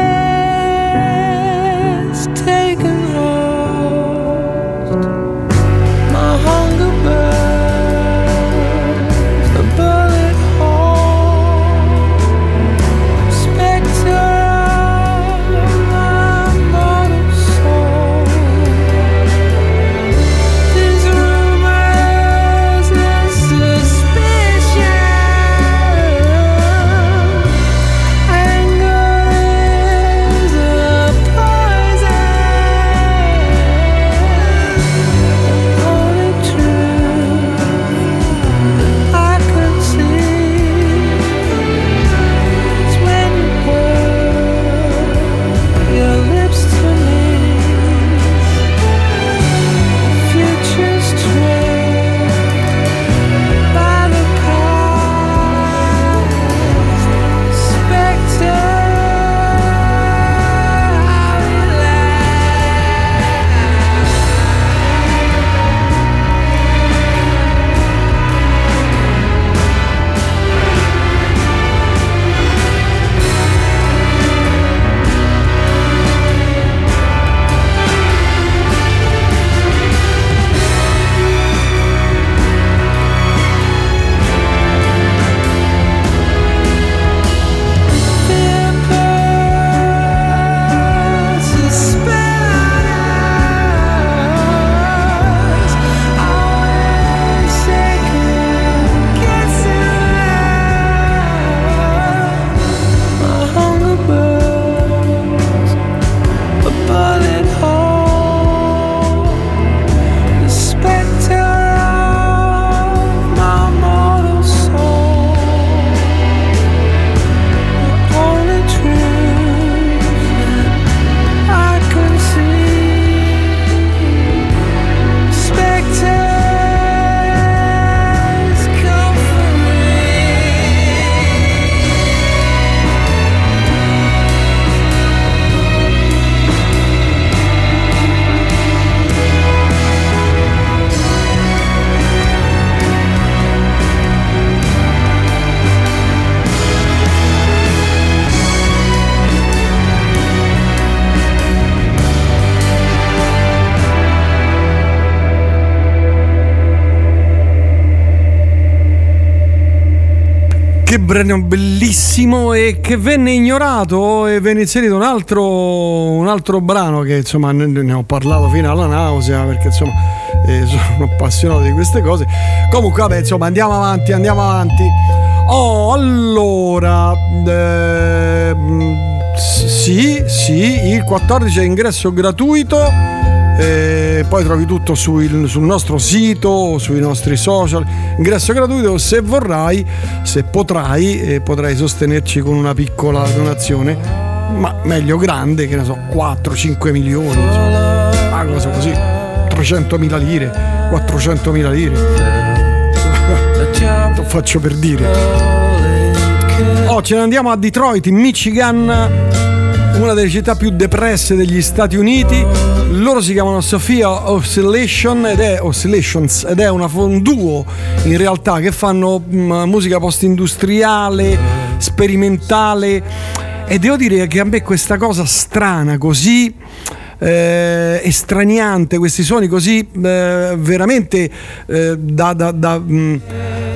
brano bellissimo e che venne ignorato e venne inserito un altro, un altro brano che insomma ne, ho parlato fino alla nausea perché insomma eh, sono appassionato di queste cose. Comunque vabbè insomma andiamo avanti, andiamo avanti. Oh allora eh, s- sì, sì, il 14 è ingresso gratuito. E poi trovi tutto sul, sul nostro sito, sui nostri social. Ingresso gratuito se vorrai, se potrai, eh, potrai sostenerci con una piccola donazione, ma meglio grande, che ne so, 4-5 milioni, insomma, una cosa così, 300.000 lire, 400.000 lire. Lo faccio per dire. Oh, ce ne andiamo a Detroit, in Michigan, una delle città più depresse degli Stati Uniti. Loro si chiamano Sophia Oscillation ed è, Oscillations ed è una, un duo in realtà che fanno mm, musica post-industriale, sperimentale E devo dire che a me questa cosa strana, così eh, estraniante, questi suoni così eh, veramente eh, da, da- da, mh,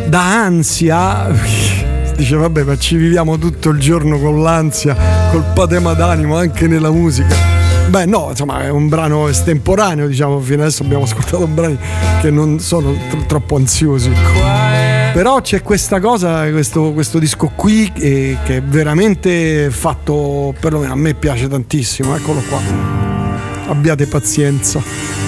da ansia. Dice vabbè ma ci viviamo tutto il giorno con l'ansia, col patema d'animo anche nella musica. Beh no, insomma è un brano estemporaneo, diciamo, fino adesso abbiamo ascoltato brani che non sono tro- troppo ansiosi. Però c'è questa cosa, questo, questo disco qui eh, che è veramente fatto, perlomeno a me piace tantissimo, eccolo qua. Abbiate pazienza.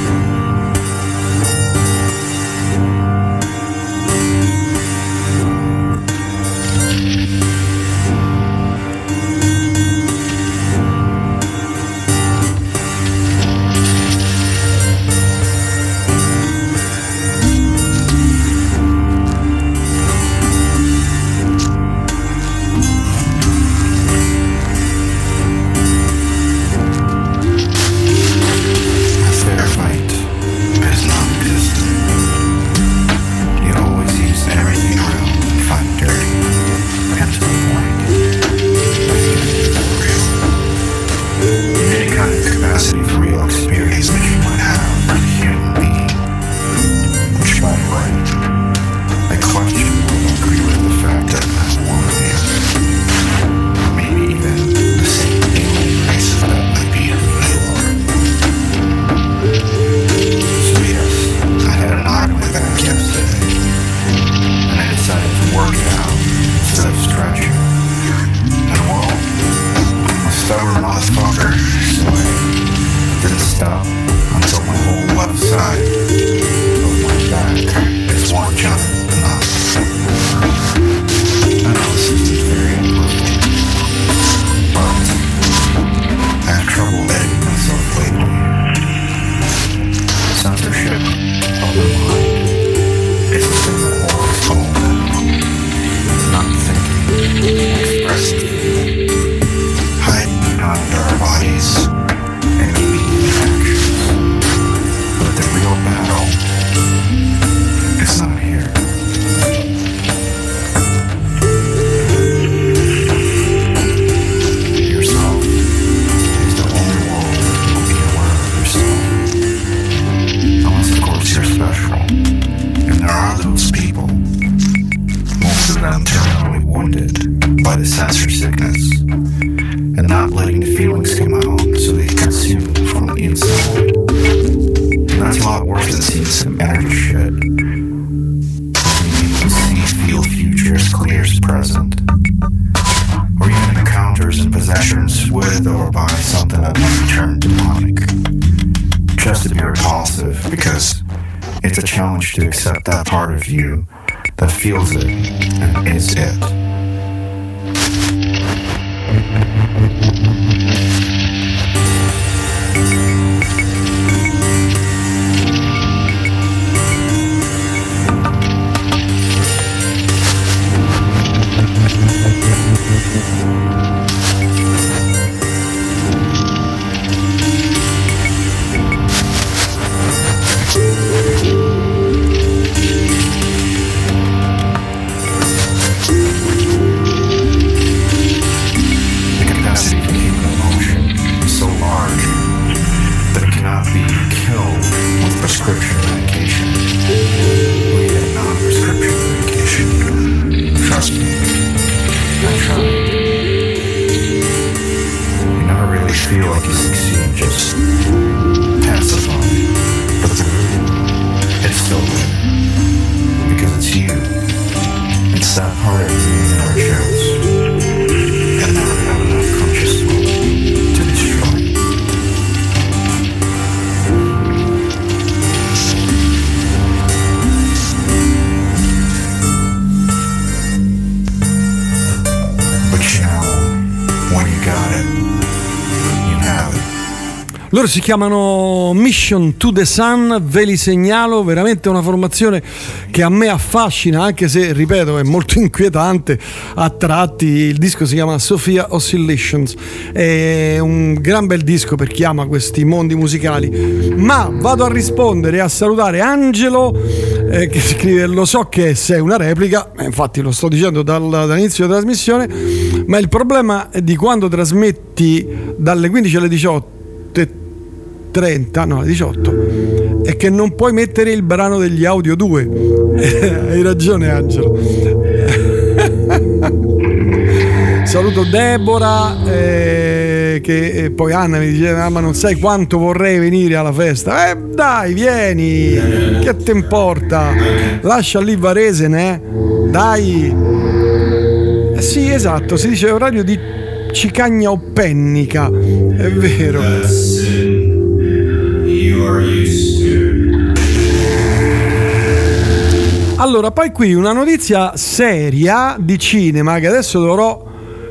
Si chiamano Mission to the Sun, ve li segnalo, veramente una formazione che a me affascina, anche se, ripeto, è molto inquietante a tratti. Il disco si chiama Sophia Oscillations, è un gran bel disco per chi ama questi mondi musicali. Ma vado a rispondere e a salutare Angelo eh, che scrive: Lo so che sei una replica, eh, infatti lo sto dicendo dal- dall'inizio della trasmissione. Ma il problema è di quando trasmetti dalle 15 alle 18.30, no, alle 18, è che non puoi mettere il brano degli audio 2. Hai ragione Angelo. Saluto Deborah, eh, che eh, poi Anna mi diceva, "Ah, ma non sai quanto vorrei venire alla festa. Eh dai, vieni, che te importa? Lascia lì Varese, ne? Dai. Eh sì, esatto, si dice orario di cicagna o pennica, è vero. Allora, poi qui una notizia seria di cinema che adesso dovrò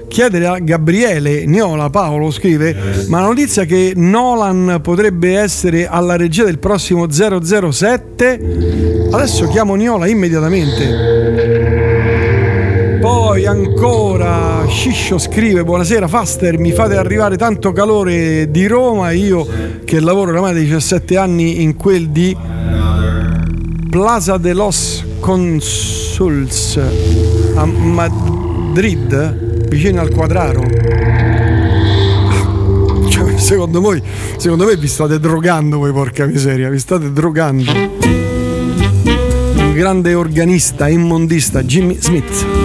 chiedere a Gabriele Niola, Paolo scrive, ma la notizia che Nolan potrebbe essere alla regia del prossimo 007, adesso chiamo Niola immediatamente. Ancora Sciscio scrive Buonasera Faster, mi fate arrivare tanto calore di Roma, io che lavoro oramai da 17 anni in quel di Plaza de los Consuls a Madrid, vicino al Quadraro. Cioè, secondo voi, secondo me vi state drogando voi, porca miseria, vi state drogando. Il grande organista, immondista Jimmy Smith.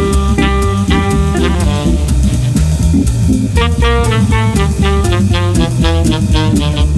Thank you.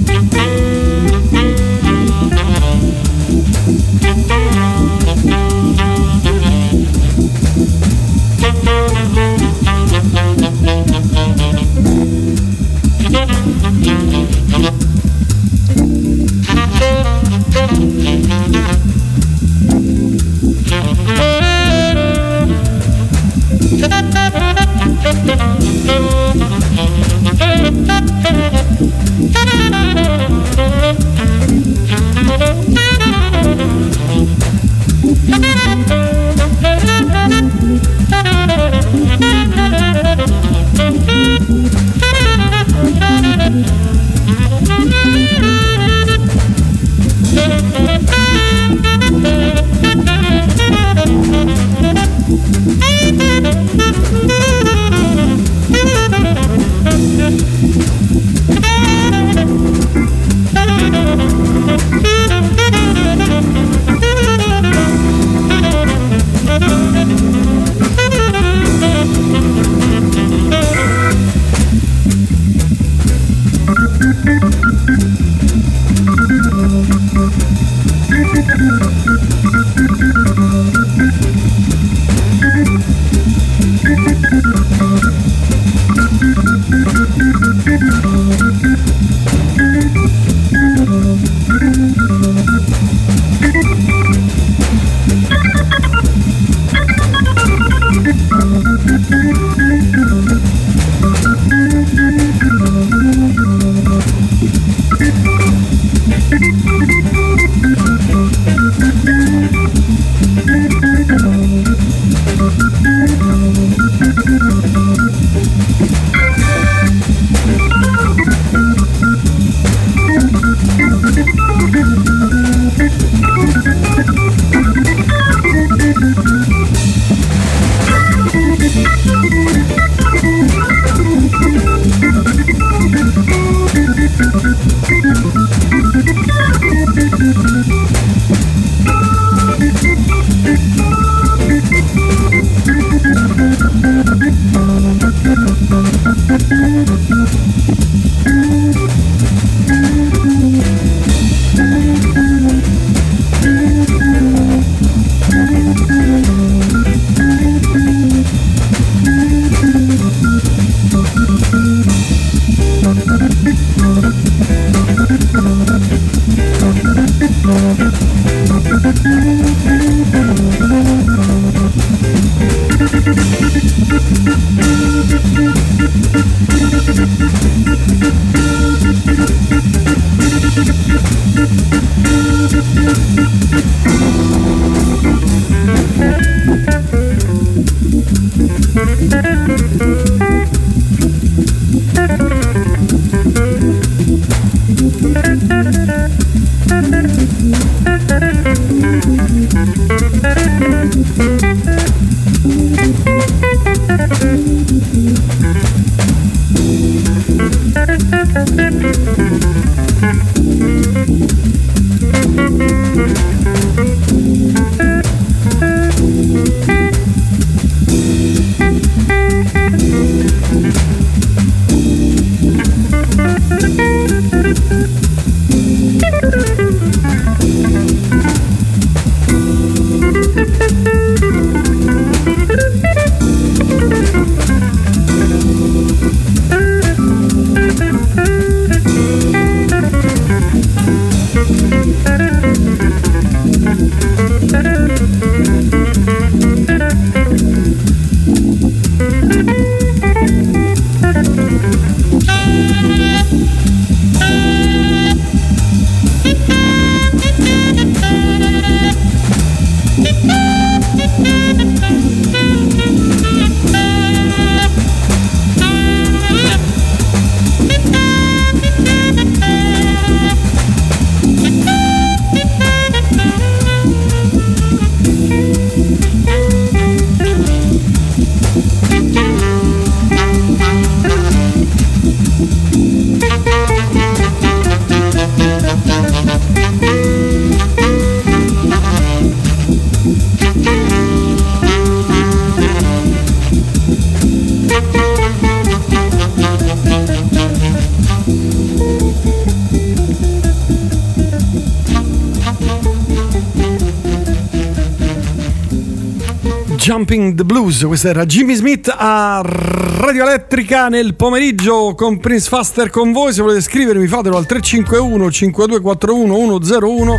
The Blues, questa era Jimmy Smith a Radio Elettrica nel pomeriggio con Prince Faster con voi, se volete scrivermi fatelo al 351 5241 101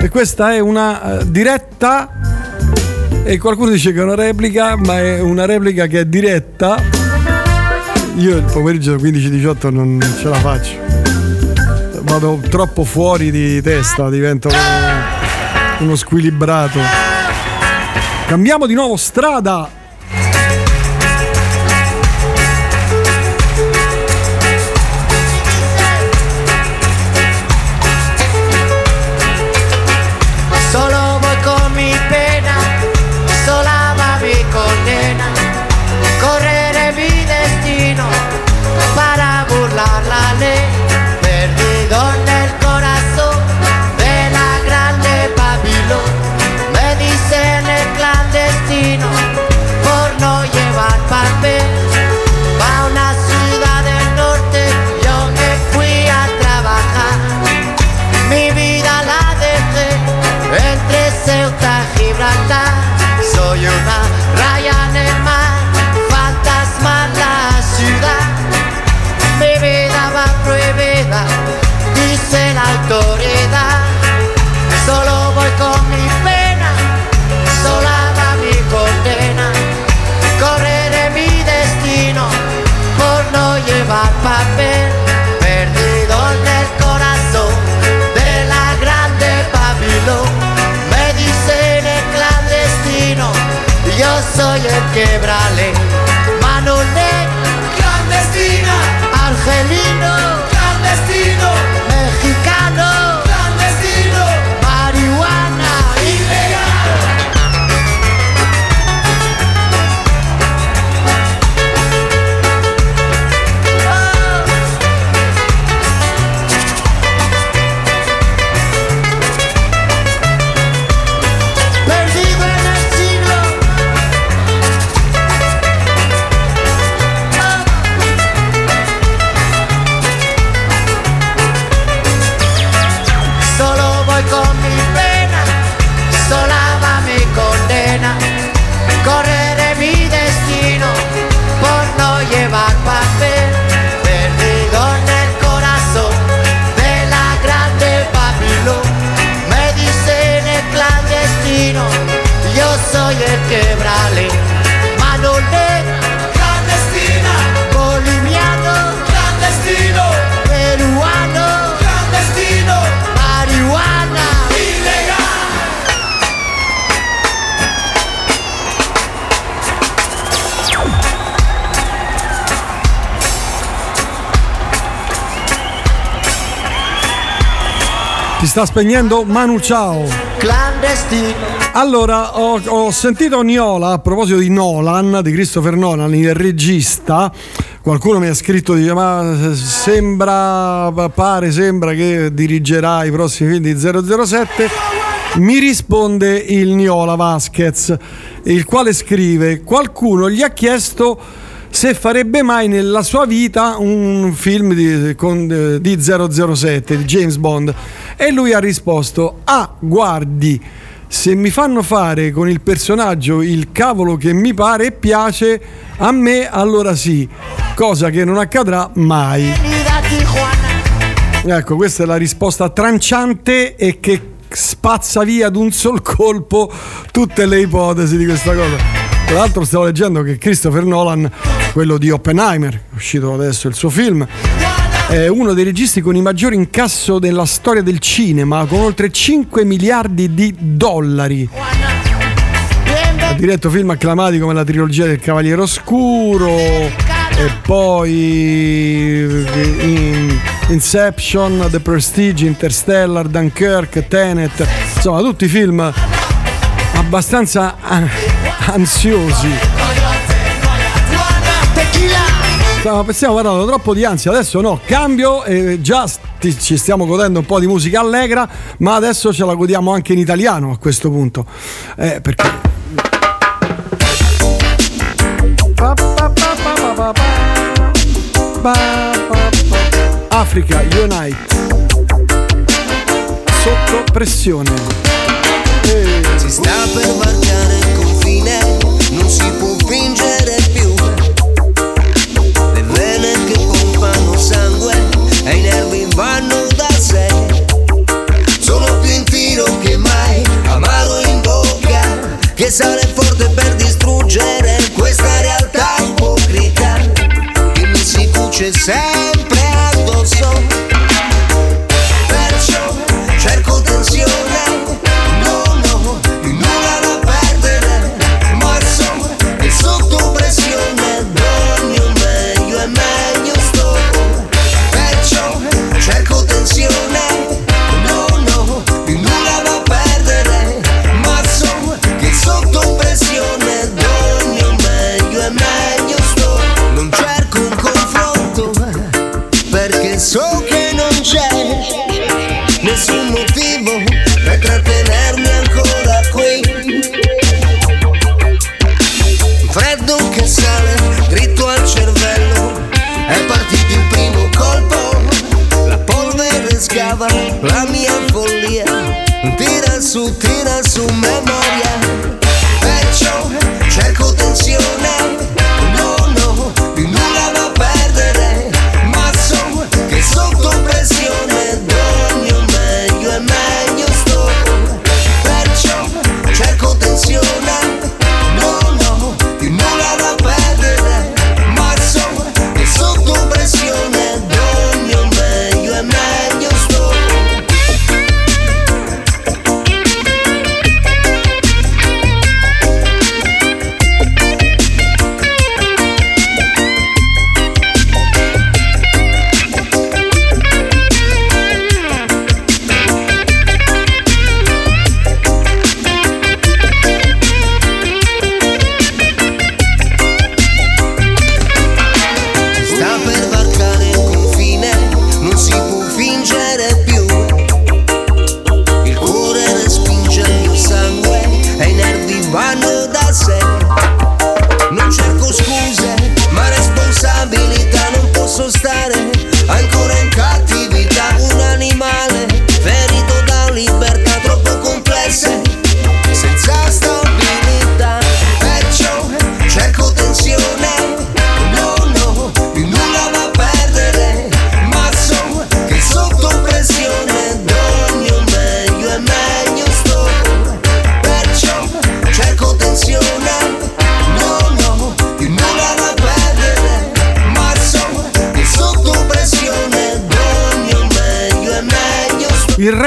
e questa è una eh, diretta e qualcuno dice che è una replica, ma è una replica che è diretta. Io il pomeriggio 15-18 non ce la faccio. Vado troppo fuori di testa, divento uno squilibrato. Cambiamo di nuovo strada. Sta spegnendo Manu Ciao. Allora, ho, ho sentito Niola a proposito di Nolan, di Christopher Nolan, il regista. Qualcuno mi ha scritto, dice, ma sembra, pare, sembra che dirigerà i prossimi film di 007. Mi risponde il Niola Vasquez, il quale scrive, qualcuno gli ha chiesto se farebbe mai nella sua vita un film di, con- di 007, di James Bond. E lui ha risposto, ah, guardi, se mi fanno fare con il personaggio il cavolo che mi pare e piace, a me allora sì, cosa che non accadrà mai. Ecco, questa è la risposta tranciante e che spazza via d'un sol colpo tutte le ipotesi di questa cosa. Tra l'altro stavo leggendo che Christopher Nolan, quello di Oppenheimer, è uscito adesso il suo film, è uno dei registi con i maggiori incasso della storia del cinema, con oltre 5 miliardi di dollari. Ha diretto film acclamati come la trilogia del Cavaliere Oscuro e poi in- Inception, The Prestige, Interstellar, Dunkirk, Tenet, insomma tutti film abbastanza ah, ansiosi. Stiamo, stiamo parlando troppo di ansia, adesso no, cambio e già sti- ci stiamo godendo un po' di musica allegra, ma adesso ce la godiamo anche in italiano a questo punto. Eh, perché. Africa Unite sotto pressione. Si sta per varcare il confine non si può fingere più. Le vene che pompano sangue e i nervi vanno da sé. Sono più in tiro che mai, amaro in bocca, che sale forte per distruggere questa realtà ipocrita che mi si cuce sempre su memoria.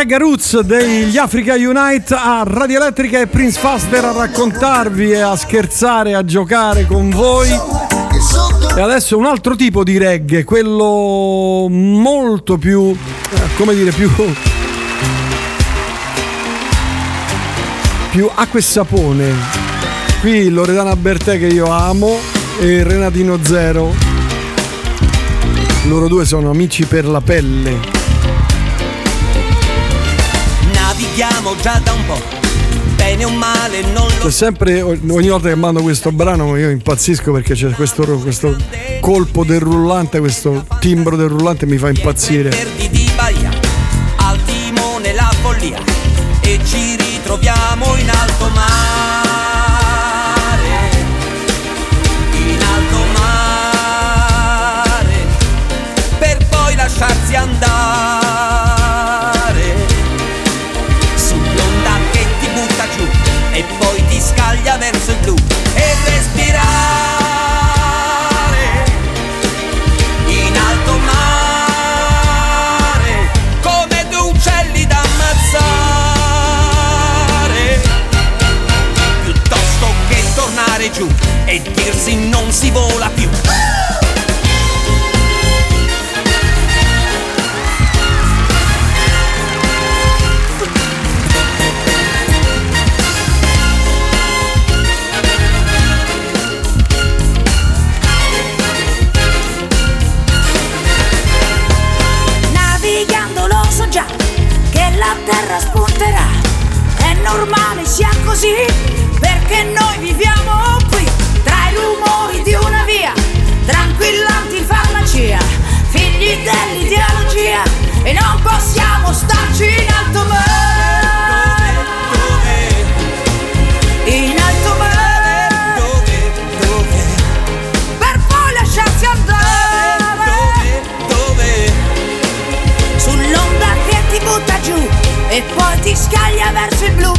Reggae Roots degli Africa Unite a Radio Elettrica e Prince Faster a raccontarvi e a scherzare, a giocare con voi. E adesso un altro tipo di reggae, quello molto più, eh, come dire, più... più acqua e sapone. Qui Loredana Bertè che io amo e Renatino Zero. Loro due sono amici per la pelle. Navighiamo già da un po', bene o male non lo C'è sempre, ogni volta che mando questo brano io impazzisco perché c'è questo, questo colpo del rullante, questo timbro del rullante mi fa impazzire. Verdi di Bahia, al timone la follia e ci ritroviamo in alto mare. spostarci in alto mare. Dove, dove? In alto mare. Dove, dove? Per poi lasciarsi andare. Dove, dove? Sull'onda che ti butta giù e poi ti scaglia verso il blu.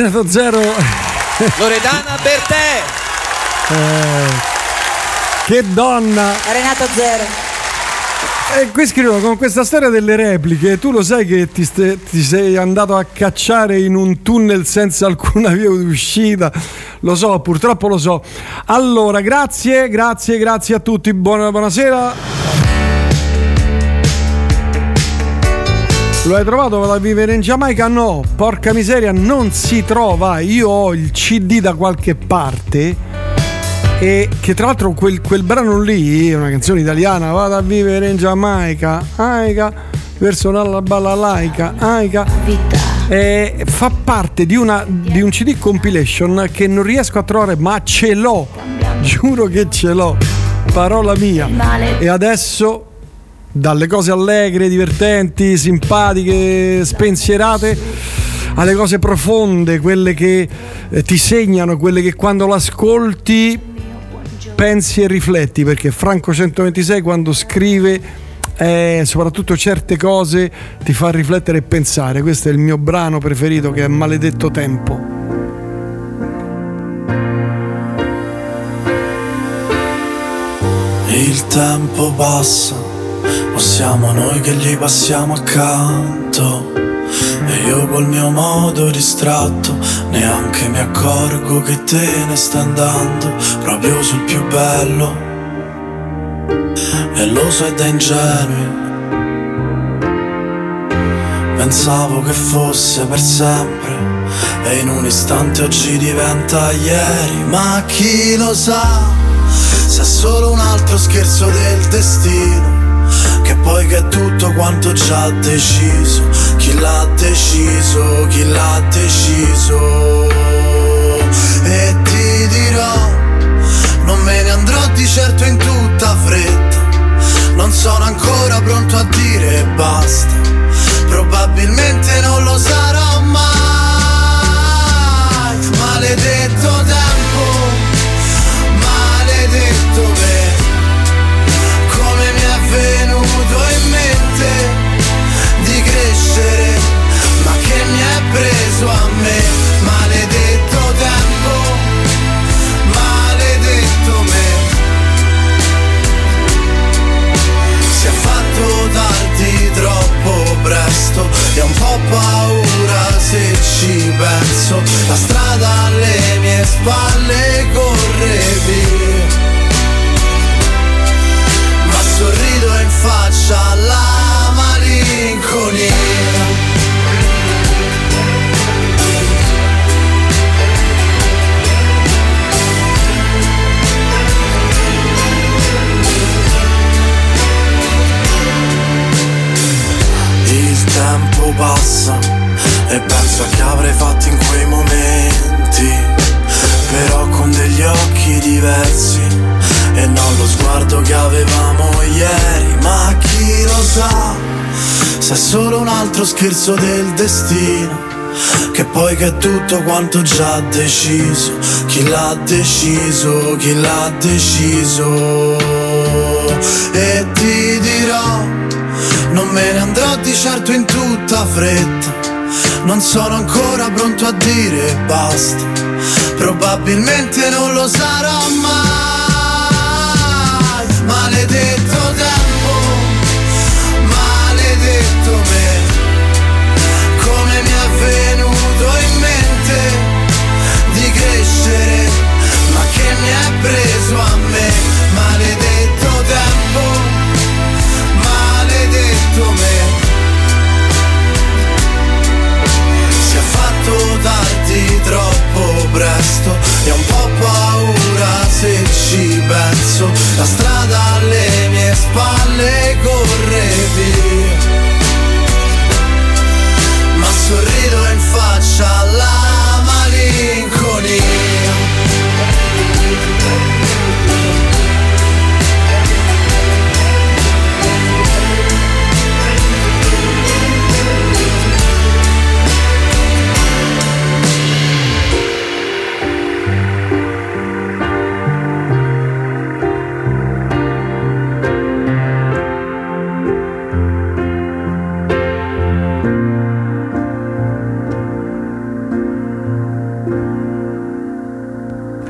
Renato Zero. Loredana Bertè. Eh, che donna! Renato Zero. E qui scrivono con questa storia delle repliche, tu lo sai che ti, ste- ti sei andato a cacciare in un tunnel senza alcuna via d'uscita? Lo so, purtroppo lo so. Allora, grazie, grazie, grazie a tutti. Buona, buonasera. Lo hai trovato vado a vivere in Giamaica? No, porca miseria, non si trova. Io ho il CD da qualche parte. E che tra l'altro quel, quel brano lì è una canzone italiana. Vado a vivere in Giamaica. Aica, verso la balla laica. Aica. Eh, fa parte di, una, di un CD compilation che non riesco a trovare, ma ce l'ho. Giuro che ce l'ho. Parola mia. E adesso dalle cose allegre, divertenti, simpatiche, spensierate, alle cose profonde, quelle che eh, ti segnano, quelle che quando l'ascolti pensi e rifletti, perché Franco 126 quando scrive eh, soprattutto certe cose ti fa riflettere e pensare. Questo è il mio brano preferito che è Maledetto Tempo. Il tempo passa, siamo noi che gli passiamo accanto. E io col mio modo distratto neanche mi accorgo che te ne stai andando proprio sul più bello. E lo so è da ingenui. Pensavo che fosse per sempre e in un istante oggi diventa ieri, ma chi lo sa? Se è solo un altro scherzo del destino poi che è tutto quanto già deciso. Chi l'ha deciso, chi l'ha deciso? E ti dirò Non me ne andrò di certo in tutta fretta. Non sono ancora pronto a dire basta. Probabilmente non lo sarò mai. Maledetto tempo preso a me Maledetto tempo Maledetto me. Si è fatto tardi troppo presto E ho un po' paura se ci penso. La strada alle mie spalle corre via Ma sorrido in faccia alla malinconia passa e penso a che avrei fatto in quei momenti, però con degli occhi diversi e non lo sguardo che avevamo ieri, ma chi lo sa se è solo un altro scherzo del destino. Che poi che è tutto quanto già deciso Chi l'ha deciso, chi l'ha deciso E ti dirò non me ne andrò certo in tutta fretta. Non sono ancora pronto a dire basta. Probabilmente non lo sarò mai. Maledetto tempo Maledetto me. Come mi è venuto in mente Di crescere Ma che mi è preso a me presto. E ho un po' paura se ci penso. La strada alle mie spalle corre via. Ma sorrido infatti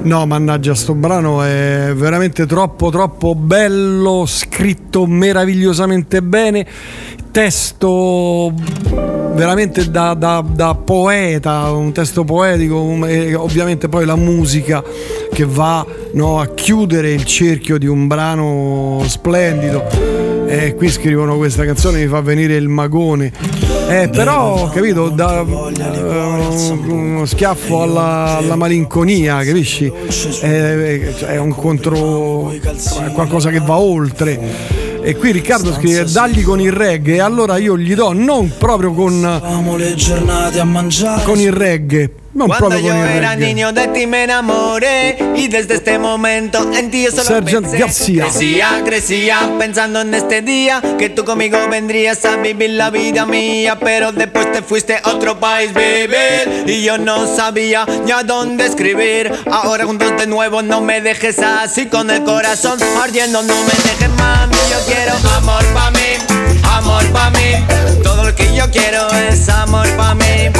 No, mannaggia, sto brano è veramente troppo, troppo bello, scritto meravigliosamente bene, testo veramente da, da- da poeta, un testo poetico, e ovviamente poi la musica che va no, a chiudere il cerchio di un brano splendido. E qui scrivono questa canzone mi fa venire il magone. Eh, però, capito, da eh, uno schiaffo alla, alla malinconia, capisci? È, è un contro. è qualcosa che va oltre. E qui Riccardo scrive dagli con il reggae, e allora io gli do non proprio con. con il reggae, Cuando yo era niño de ti me enamoré y desde este momento en ti yo solo Sergeant pensé. Crecía, crecía pensando en este día que tú conmigo vendrías a vivir la vida mía, pero después te fuiste a otro país vivir y yo no sabía ya dónde escribir. Ahora juntos de nuevo no me dejes así con el corazón ardiendo, no me dejes mami, yo quiero amor pa mí, amor pa mí. Que yo quiero es amor pa mí,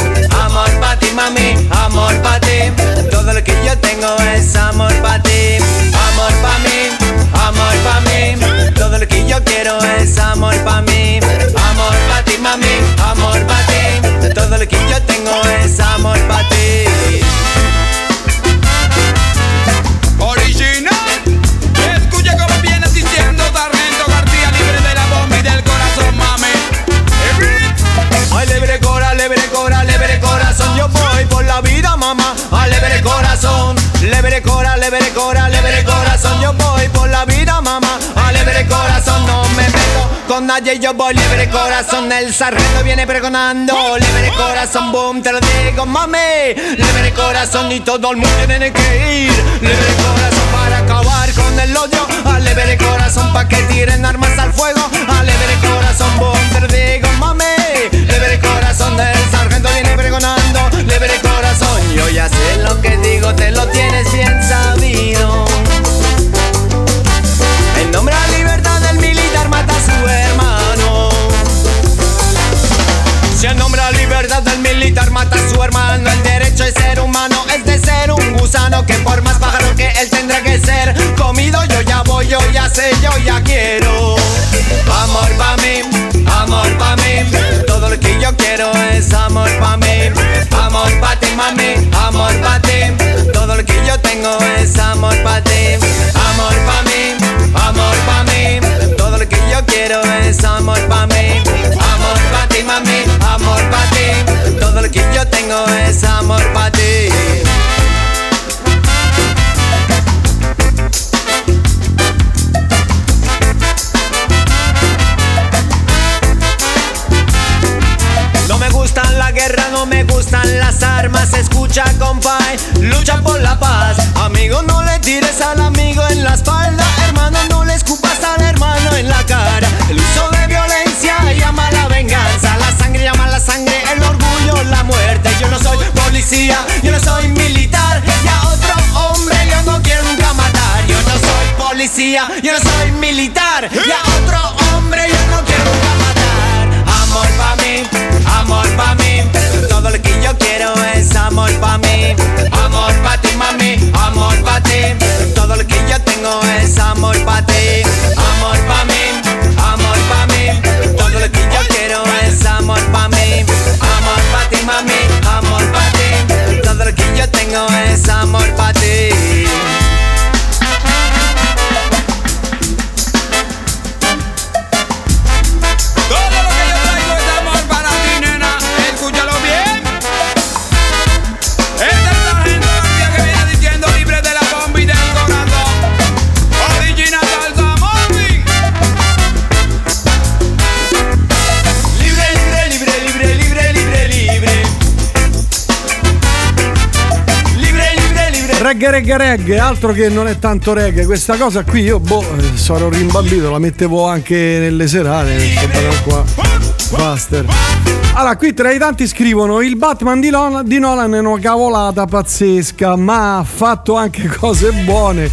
amor pa ti mami, amor pa ti. Todo lo que yo tengo es amor pa ti, amor pa mí, amor pa mí. Todo lo que yo quiero es amor pa mí, amor pa ti mami, amor pa ti. Todo lo que yo tengo es amor pa ti. Libre cora, libre cora, libre corazón. Yo voy por la vida, mamá. Ay, libre corazón. No me meto con nadie. Yo voy libre corazón. El sargento viene pregonando. Libre corazón, boom, te lo digo, mami. Libre corazón y todo el mundo tiene que ir. Libre corazón para acabar con el odio. Al libre corazón para que tiren armas al fuego. Al libre corazón, boom, te lo digo, mami. Libre corazón del sargento viene pregonando. Libre corazón, yo ya sé lo que digo, te lo tienes bien sabido. En nombre a libertad del militar mata a su hermano. Si en nombre a libertad del militar mata a su hermano, el derecho de ser humano es de ser un gusano que por más pájaro que él tendrá que ser comido. Yo ya voy, yo ya sé, yo ya quiero. Amor pa' mí, amor pa' mí. Todo lo que yo quiero es amor pa' mí. Amor pa' mami, amor pa' ti. Todo lo que yo tengo es amor pa' ti. Amor pa' mí, amor pa' mí. Todo lo que yo quiero es amor pa' mí. Amor pa' ti, mami, amor pa' ti. Todo lo que yo tengo es amor pa' ti. Gustan las armas. Escucha, compay, lucha por la paz. Amigo, no le tires al amigo en la espalda. Hermano, no le escupas al hermano en la cara. El uso de violencia llama la venganza. La sangre llama la sangre, el orgullo, la muerte. Yo no soy policía, yo no soy militar. Y a otro hombre yo no quiero nunca matar. Yo no soy policía, yo no soy militar. Y a otro hombre yo no quiero nunca matar. Amor pa' mí, amor pa' mí. Que yo quiero es amor pa' mí. Amor pa' ti, mami, amor pa' ti. Todo lo que yo tengo es amor pa' ti. Amor pa' mí, amor pa' mí. Todo lo que yo quiero es amor pa' mí. Amor pa' ti, mami, amor pa' ti. Todo lo que yo tengo es amor pa' ti. Reggae, reggae, reggae, altro che non è tanto reggae. Questa cosa qui io, boh, eh, sono rimbambito, la mettevo anche nelle serate. qua. Buster. Allora, qui tra i tanti scrivono: Il Batman di Nolan, di Nolan è una cavolata pazzesca, ma ha fatto anche cose buone.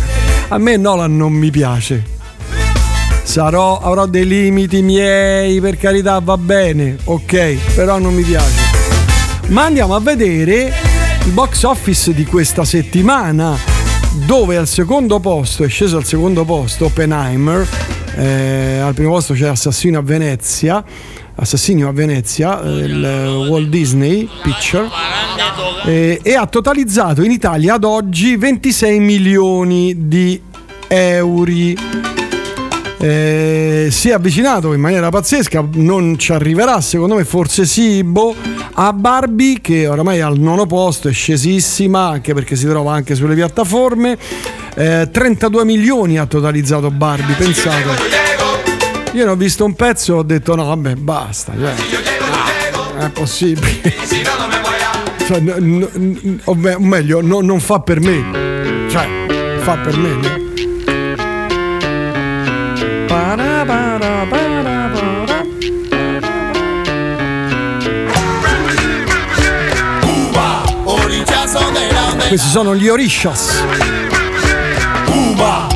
A me Nolan non mi piace. Sarò, avrò dei limiti miei, per carità, va bene, ok, però non mi piace. Ma andiamo a vedere box office di questa settimana. dove al secondo posto è sceso al secondo posto Oppenheimer, eh, al primo posto c'è Assassino a Venezia, Assassino a Venezia, il Walt Disney Picture, eh, e ha totalizzato in Italia ad oggi 26 milioni di euro. Eh, si è avvicinato in maniera pazzesca, non ci arriverà secondo me, forse sì, boh, a Barbie che oramai è al nono posto, è scesissima anche perché si trova anche sulle piattaforme. Eh, 32 milioni ha totalizzato Barbie, pensate. Io ne ho visto un pezzo e ho detto no, vabbè, basta. Cioè, no, è possibile. Cioè, n- n- o meglio, no- non fa per me. Cioè, fa per me. no? Questi sono gli Orishas. Cuba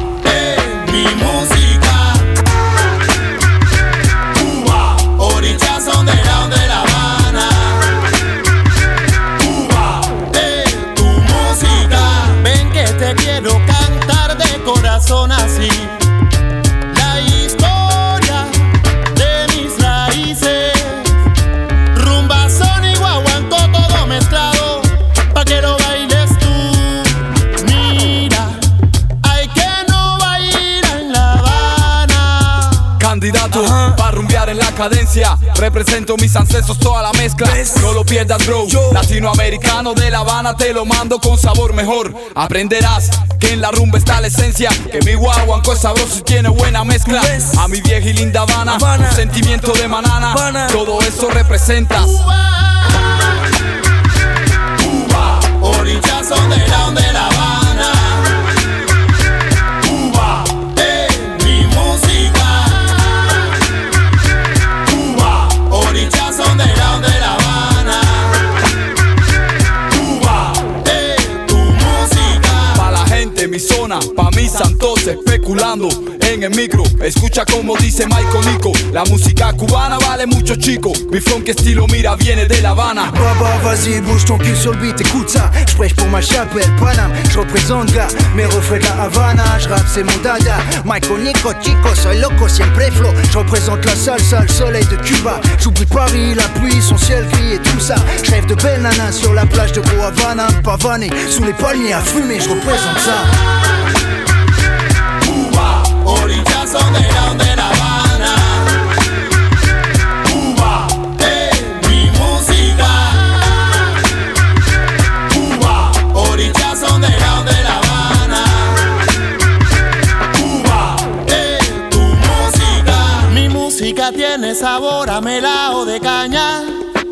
Represento mis ancestros, toda la mezcla. No lo pierdas bro. Latinoamericano de La Habana Te lo mando con sabor mejor. Aprenderás que en la rumba está la esencia Que mi guaguanco es sabroso y tiene buena mezcla. A mi vieja y linda Habana, un Sentimiento de manana. Todo eso representa Cuba, orillas son de grande La mi zona, pa' mis santos especulando en el micro. Escucha como dice Michael Nico. La música cubana vale mucho chico. Mi funk estilo mira viene de La Habana. Baba, vas-y, bouge ton cul sur le beat, écoute ça. J'prêche pour ma chapelle, Paname. J'représente gars, mes refrains de la Havana. J'rappe, c'est mon dada. Michael Nico, chico, soy loco, siempre flow. J'représente la salsa, le soleil de Cuba. J'oublie Paris, la pluie, son ciel gris et tout ça. J'rêve de belles nanas sur la plage de Havana. Pavané, sous les palmiers à fumer, j'représente ça. Cuba, orillas son de grande La Habana. Cuba es mi música. Cuba, orillas son de grande La Habana. Cuba es tu música. Mi música tiene sabor a melao de caña.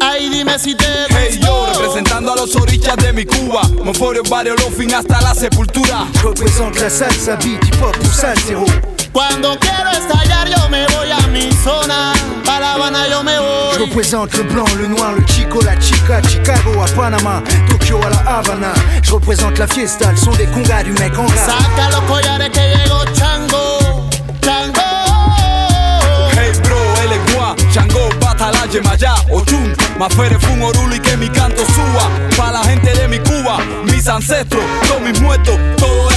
Ay, dime si te Hey yo, representando a los orichas de mi Cuba. Monforio, barrio, fin hasta la sepultura. J'représente la salsa, beat, hip hop ou salsero. Cuando quiero estallar yo me voy a mi zona. Pa' La Habana yo me voy. Je représente le blanc, le noir, le chico, la chica, Chicago à Panama, Tokyo à la Havana. Je représente la fiesta, le son des congas du mec en rap. Saca los collares que llegó Chango. Chango. Hey bro, él es guá, Chango, Batala, Yemayá, Ochun, Mafere, Fun, Orulu y que mi canto suba. Pa' la gente de mi Cuba, mis ancestros, todos mis muertos, todo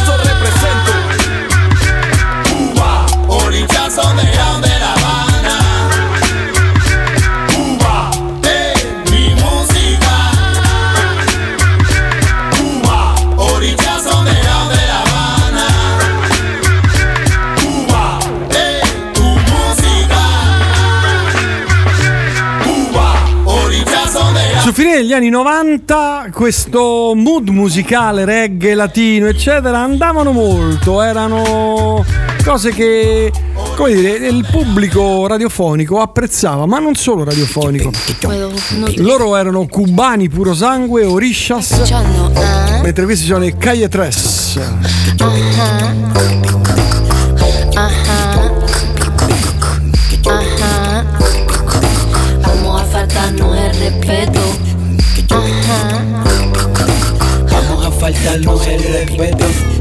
finire degli anni 90 questo mood musicale, reggae, latino, eccetera, andavano molto, erano cose che, come dire, il pubblico radiofonico apprezzava, ma non solo radiofonico. Loro erano cubani puro sangue, orishas, mentre questi sono i Calle Tres. Ajá. Vamos el respeto.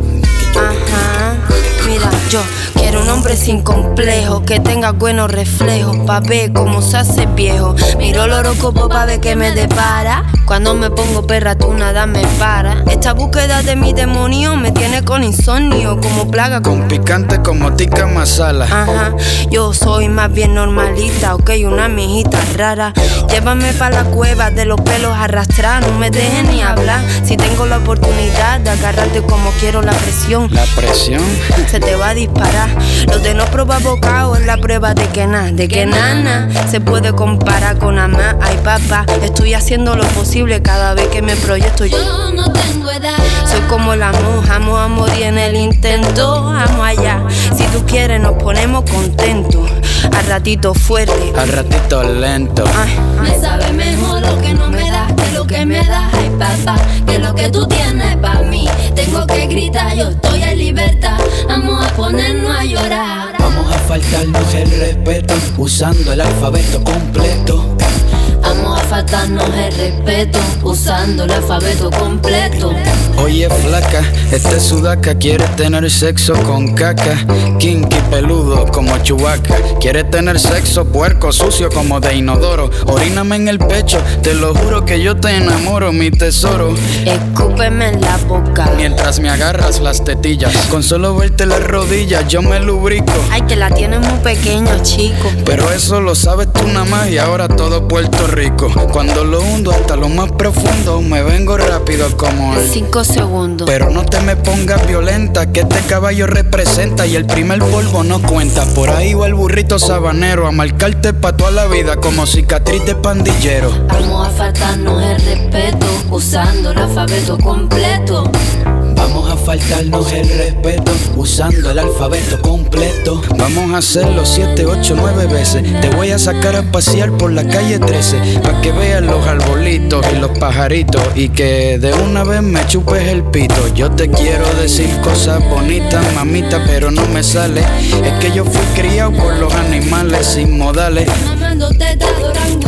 Yo quiero hombre sin complejo, que tenga buenos reflejos, pa' ver cómo se hace viejo. Miro el horóscopo pa' ver que me depara. Cuando me pongo perra, tú nada me para. Esta búsqueda de mi demonio me tiene con insomnio, como plaga. Con picante como tica masala. Ajá, yo soy más bien normalita, ok, una mijita rara. Llévame pa' la cueva de los pelos arrastrar, no me dejes ni hablar. Si tengo la oportunidad de agarrarte como quiero la presión, La presión. se te va a disparar. Lo de no probar bocado es la prueba de que nada, de que nada se puede comparar con amar. Ay, papá, estoy haciendo lo posible cada vez que me proyecto. Yo no tengo edad. Soy como la monja, amo a morir en el intento. Amo allá. Si tú quieres, nos ponemos contentos. Al ratito fuerte. Al ratito lento. Me sabe mejor lo que no me das que lo que me das, ay papá, que lo que tú tienes para mí. Tengo que gritar, yo estoy en libertad, vamos a ponernos a llorar. Vamos a faltarnos el respeto usando el alfabeto completo. Vamos a faltarnos el respeto usando el alfabeto completo. Oye flaca, este sudaca quiere tener sexo con caca, kinky peludo como chubaca. Quiere tener sexo puerco sucio como de inodoro. Oríname en el pecho, te lo juro que yo te enamoro, mi tesoro. Escúpeme en la boca. Mientras me agarras las tetillas, con solo verte las rodillas yo me lubrico. Ay, que la tienes muy pequeña, chico. Pero eso lo sabes tú nada más y ahora todo Puerto Rico. Cuando lo hundo hasta lo más profundo, me vengo rápido como el. Cinco segundos. Pero no te me pongas violenta, que este caballo representa y el primer polvo no cuenta. Por ahí va el burrito sabanero a marcarte pa' toda la vida como cicatriz de pandillero. Vamos a faltarnos el respeto usando el alfabeto completo. Vamos a faltarnos el respeto usando el alfabeto completo. Vamos a hacerlo 7, 8, 9 veces. Te voy a sacar a pasear por la calle 13 para que veas los arbolitos y los pajaritos y que de una vez me chupes el pito. Yo te quiero decir cosas bonitas, mamita, pero no me sale. Es que yo fui criado por los animales sin modales. Mamando orangutanes.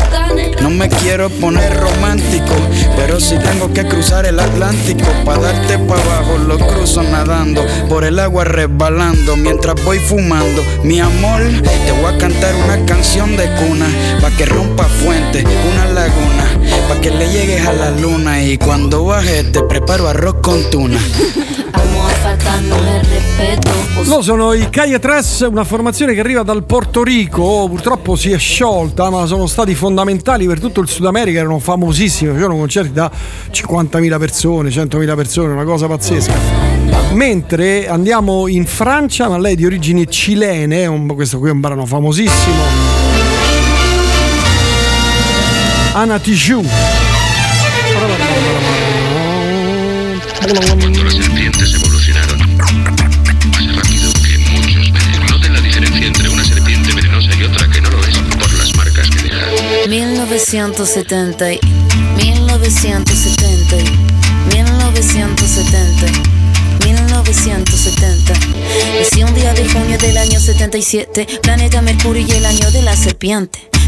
No me quiero poner romántico, pero si tengo que cruzar el Atlántico para darte para abajo, lo cruzo nadando, por el agua resbalando mientras voy fumando. Mi amor, te voy a cantar una canción de cuna, pa' que rompa fuente, una laguna, pa' que le llegues a la luna y cuando baje te preparo arroz con tuna. Loro sono i Tres, una formazione che arriva dal Porto Rico, purtroppo si è sciolta, ma sono stati fondamentali per tutto il Sud America, erano famosissimi, facevano concerti da 50.000 persone, 100.000 persone, una cosa pazzesca. Mentre andiamo in Francia, ma lei è di origini cilene, un- questo qui è un brano famosissimo. Anna Tijoux. 1970, 1970, 1970, 1970. Nací un día de junio del año 77, planeta Mercurio y el año de la serpiente.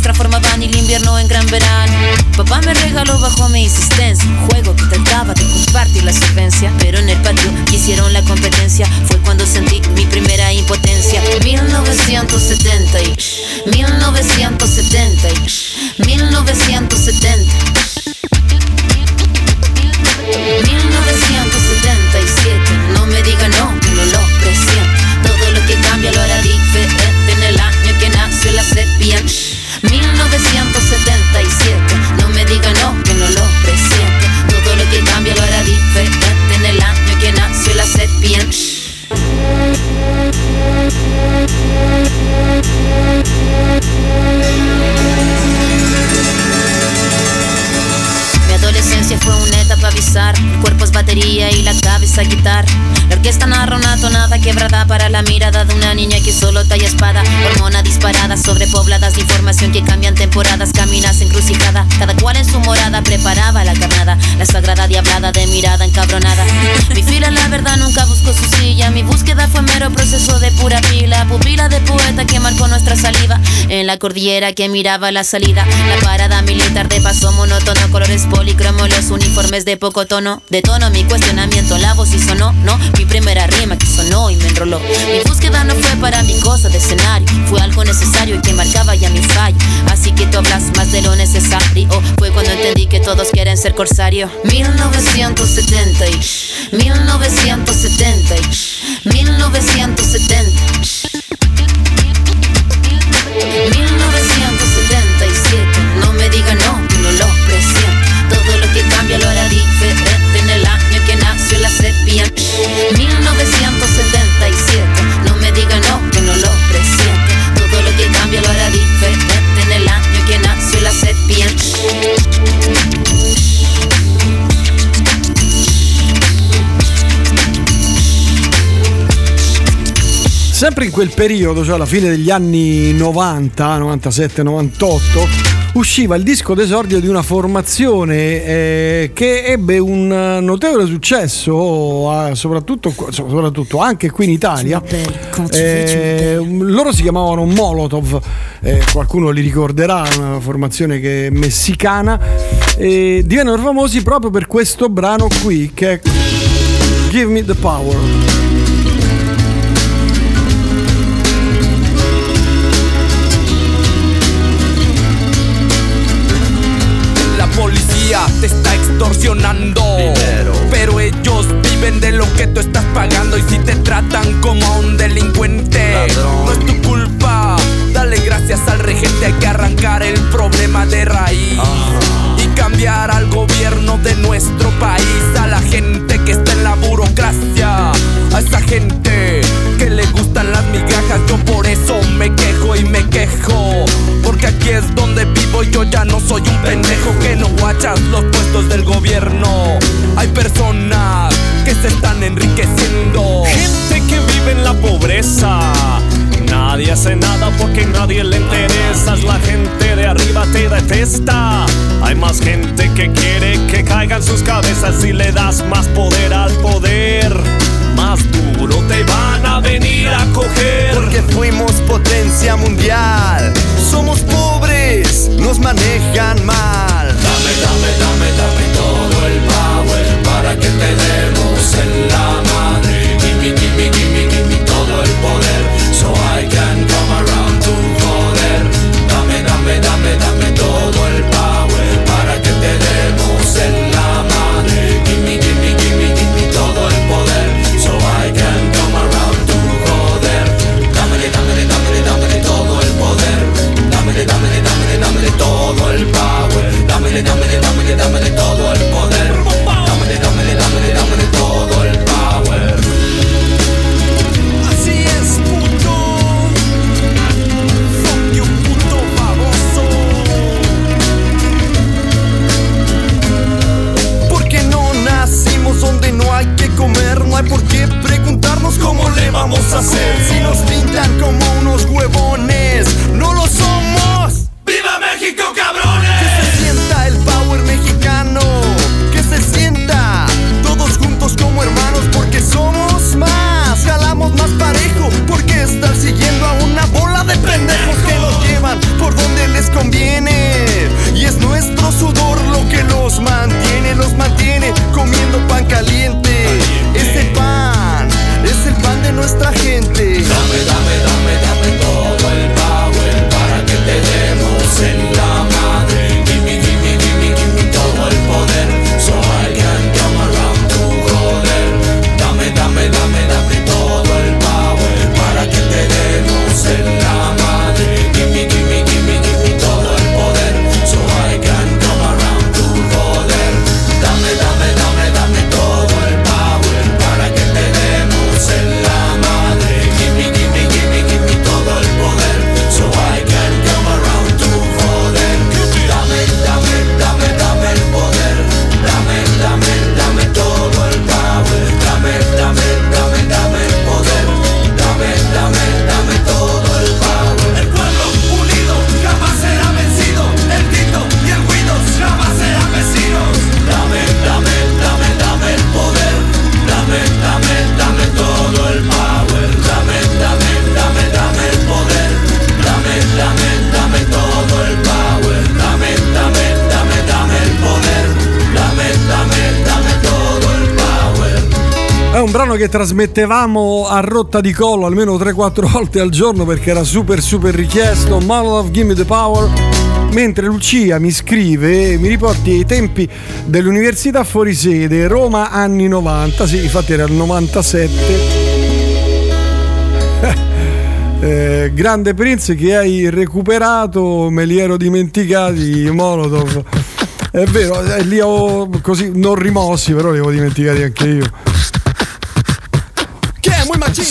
transformaban el invierno en gran verano. Papá me regaló bajo mi insistencia un juego que trataba de compartir la solvencia, pero en el patio quisieron la competencia. Fue cuando sentí mi primera impotencia. 1970, y 1970, y 1970. 1977, improvisar. El cuerpo es batería y la cabeza guitar. La orquesta narra una tonada quebrada para la mirada de una niña que solo talla espada. Hormona disparada, sobrepobladas de información que cambian temporadas. Caminas encrucijada, cada cual en su morada preparaba la carnada. La sagrada diablada de mirada encabronada. Mi fila, la verdad, nunca buscó su silla. Mi búsqueda fue mero proceso de pura pila. Pupila de poeta que marcó nuestra saliva. En la cordillera que miraba la salida. La parada militar de paso monótono, colores policromos, los uniformes de poco tono. De tono mi cuestionamiento, la voz y sonó. No, mi primera rima que sonó y me enroló. Mi búsqueda no fue para mi cosa de escenario. Fue algo necesario y que marcaba ya mi fallo. Así que tú hablas más de lo necesario. Fue cuando entendí que todos quieren ser corsario. 1970 y 1970 y 1970 Sempre in quel periodo, cioè alla fine degli anni 90, 97, 98, usciva il disco d'esordio di una formazione eh, che ebbe un notevole successo, eh, soprattutto, soprattutto anche qui in Italia. Eh, loro si chiamavano Molotov, eh, qualcuno li ricorderà, una formazione che è messicana. E divennero famosi proprio per questo brano qui che è Give Me the Power. Te está extorsionando. Pero ellos viven de lo que tú estás pagando. Y si te tratan como a un delincuente, no es tu culpa. Dale gracias al regente, hay que arrancar el problema de raíz. Y cambiar al gobierno de nuestro país. A la gente que está en la burocracia. A esa gente que le gustan las migajas. Yo por eso me quejo y me quejo. Porque aquí es donde vivo y yo ya no soy un pendejo que no guachas los puestos del gobierno. Hay personas que se están enriqueciendo. Gente que vive en la pobreza. Nadie hace nada porque nadie le interesas. La gente de arriba te detesta. Hay más gente que quiere que caigan sus cabezas y le das más poder al poder. Duro te van a venir a coger. Porque fuimos potencia mundial. Somos pobres, nos manejan mal. Dame, dame, dame trasmettevamo a rotta di collo almeno 3-4 volte al giorno perché era super super richiesto. Model of Gimme the Power. Mentre Lucia mi scrive, mi riporti ai tempi dell'università fuori sede, Roma anni 90, sì, infatti era il 97. Eh, grande Prince che hai recuperato, me li ero dimenticati Molotov. È vero, eh, li ho così non rimossi, però li avevo dimenticati anche io.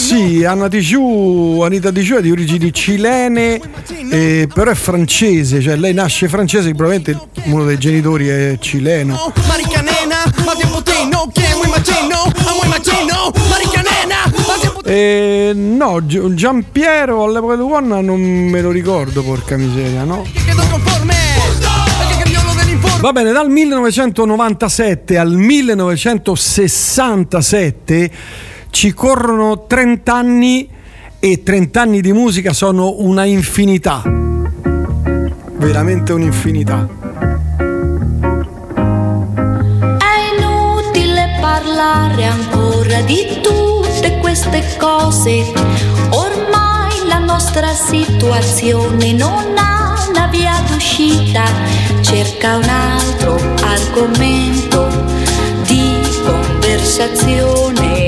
Sì, Anna Ticiu, Anita Ticiu è di origini cilene, eh, però è francese, cioè lei nasce francese, probabilmente uno dei genitori è cileno. Eh, no, Gi- Giampiero all'epoca di One non me lo ricordo, porca miseria, no? Va bene, dal 1997 al 1967 ci corrono 30 anni e 30 anni di musica sono una infinità. Veramente un'infinità. È inutile parlare ancora di tutte queste cose. Ormai la nostra situazione non ha una via d'uscita. Cerca un altro argomento di conversazione.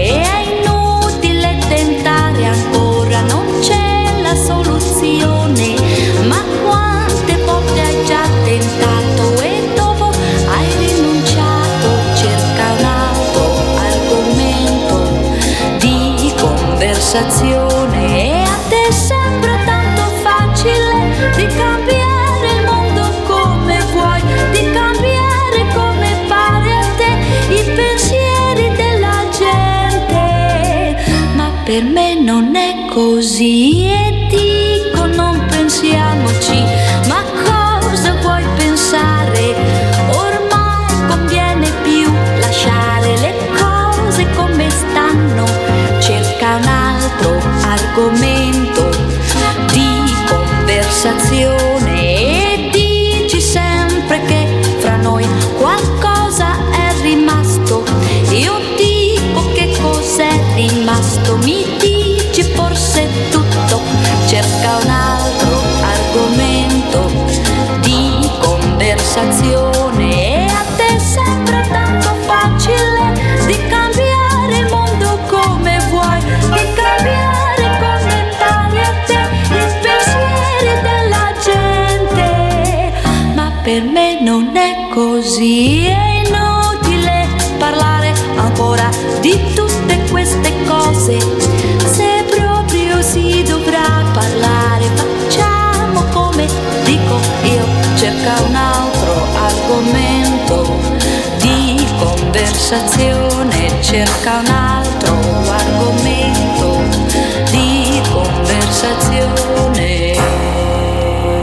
Conversazione. E a te sembra tanto facile di cambiare il mondo come vuoi, di cambiare come pare a te i pensieri della gente. Ma per me non è così argomento di conversazione e dici sempre che fra noi qualcosa è rimasto. Io dico che cos'è rimasto, mi dici forse tutto, cerca un altro argomento di conversazione cerca un altro argomento di conversazione, cerca un altro argomento di conversazione.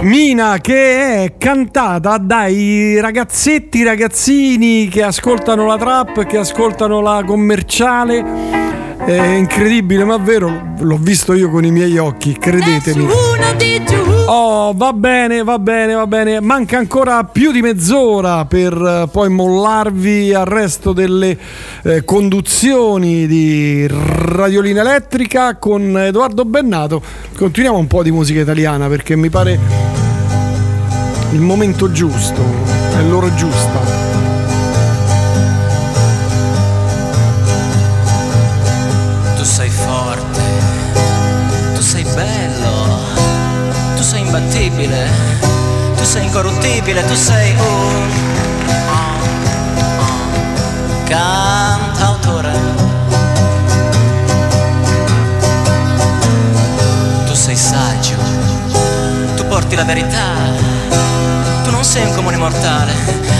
Mina che è cantata dai ragazzetti, ragazzini che ascoltano la trap, che ascoltano la commerciale. È incredibile, ma vero, l'ho visto io con i miei occhi, credetemi. Oh, va bene, va bene, va bene. Manca ancora più di mezz'ora per eh, poi mollarvi al resto delle eh, conduzioni di Radiolina Elettrica con Edoardo Bennato. Continuiamo un po' di musica italiana perché mi pare il momento giusto, è l'ora giusta. Sei incorruttibile, tu sei un cantautore. Tu sei saggio, tu porti la verità, tu non sei un comune mortale,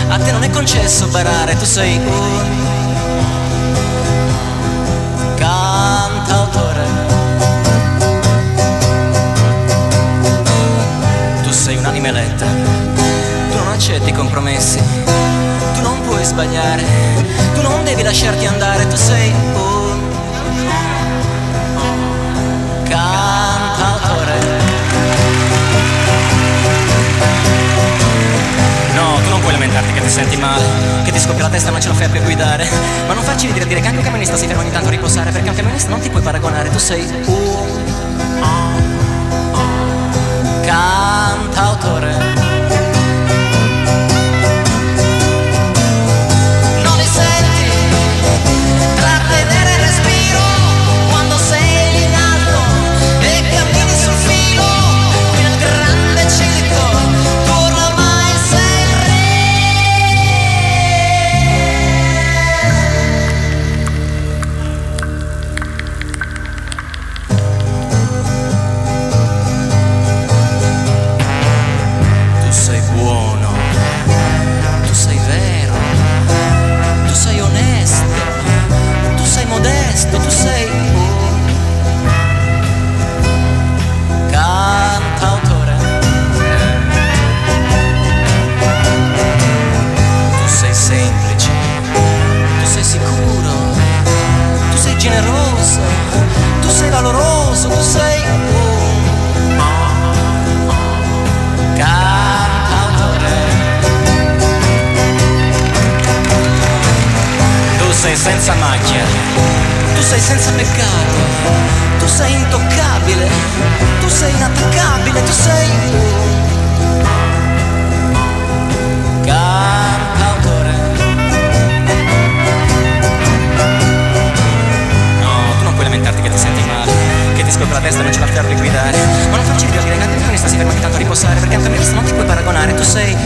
a te non è concesso barare, tu sei un cantautore. Un'anima eletta, tu non accetti compromessi, tu non puoi sbagliare, tu non devi lasciarti andare, tu sei un cantautore. No, tu non puoi lamentarti che ti senti male, che ti scoppia la testa non ce la fai a più guidare. Ma non farci ridere dire che anche un camionista si ferma ogni tanto a riposare Perché un camionista non ti puoi paragonare. Tu sei un cantautore Non generoso, tu sei valoroso, sei senza peccato, tu sei intoccabile, tu sei inattaccabile, tu sei cantautore. No, tu non puoi lamentarti che ti senti male, che ti scopre la testa e non ce la fai a guidare. Ma non farci dire che anche un camionista si ferma ogni tanto a riposare, perché a un camionista non ti puoi paragonare, tu sei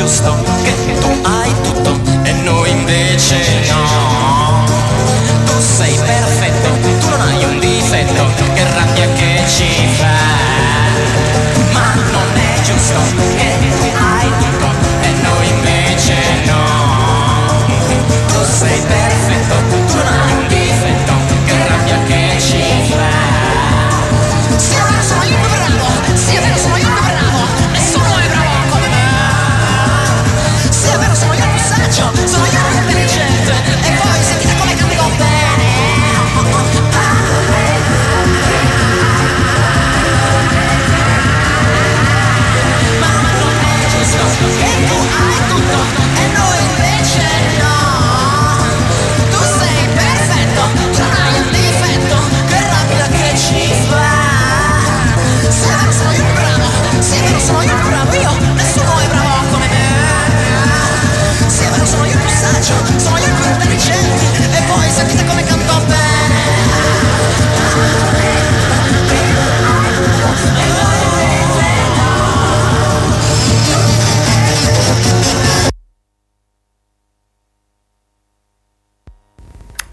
giusto che tu hai tutto e noi invece no. Tu sei perfetto, tu non hai un difetto, che rabbia che ci fa. Ma non è giusto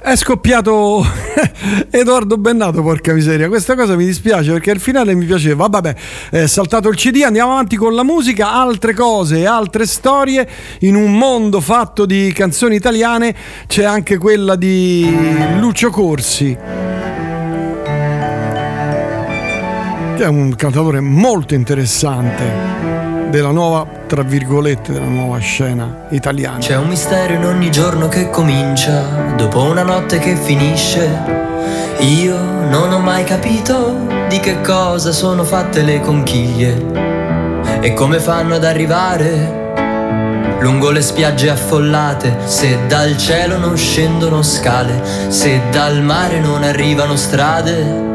È scoppiato Edoardo Bennato, porca miseria. Questa cosa mi dispiace perché il finale mi piaceva. Vabbè, è saltato il CD, andiamo avanti con la musica, altre cose, altre storie. In un mondo fatto di canzoni italiane c'è anche quella di Lucio Corsi. Che è un cantatore molto interessante della nuova, tra virgolette, della nuova scena italiana. C'è un mistero in ogni giorno che comincia, dopo una notte che finisce. Io non ho mai capito di che cosa sono fatte le conchiglie e come fanno ad arrivare lungo le spiagge affollate, se dal cielo non scendono scale, se dal mare non arrivano strade.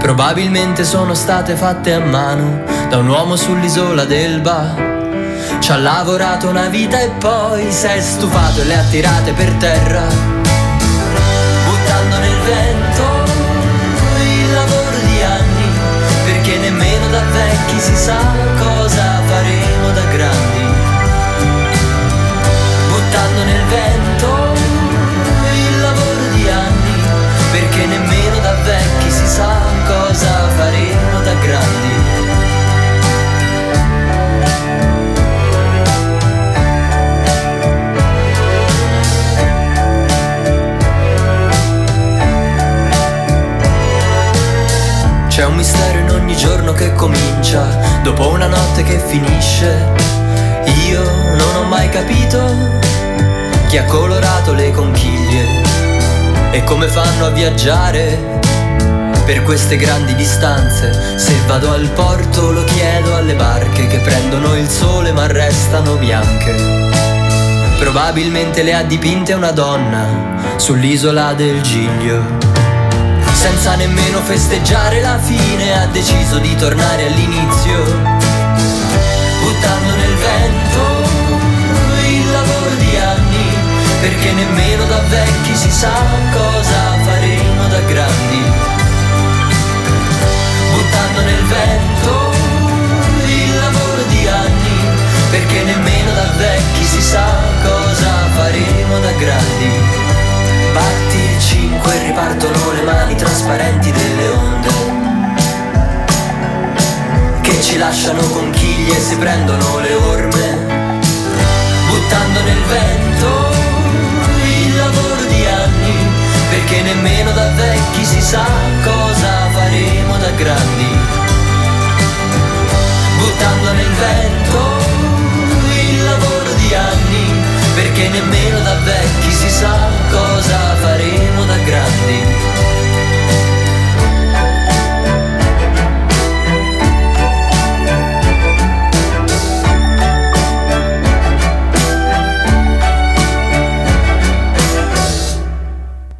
Probabilmente sono state fatte a mano da un uomo sull'isola d'Elba. Ci ha lavorato una vita e poi si è stufato e le ha tirate per terra, buttando nel vento il lavoro di anni, perché nemmeno da vecchi si sa cosa faremo da grandi. Buttando nel vento ogni giorno che comincia, dopo una notte che finisce. Io non ho mai capito chi ha colorato le conchiglie e come fanno a viaggiare per queste grandi distanze. Se vado al porto lo chiedo alle barche che prendono il sole ma restano bianche. Probabilmente le ha dipinte una donna sull'isola del Giglio. Senza nemmeno festeggiare la fine ha deciso di tornare all'inizio. Buttando nel vento il lavoro di anni, perché nemmeno da vecchi si sa cosa faremo da grandi. Buttando nel vento il lavoro di anni, perché nemmeno da vecchi si sa cosa faremo da grandi. Batti il 5 e ripartono le mani trasparenti delle onde Che ci lasciano conchiglie e si prendono le orme Buttando nel vento il lavoro di anni Perché nemmeno da vecchi si sa cosa faremo da grandi. Buttando nel vento perché nemmeno da vecchi si sa cosa faremo da grandi.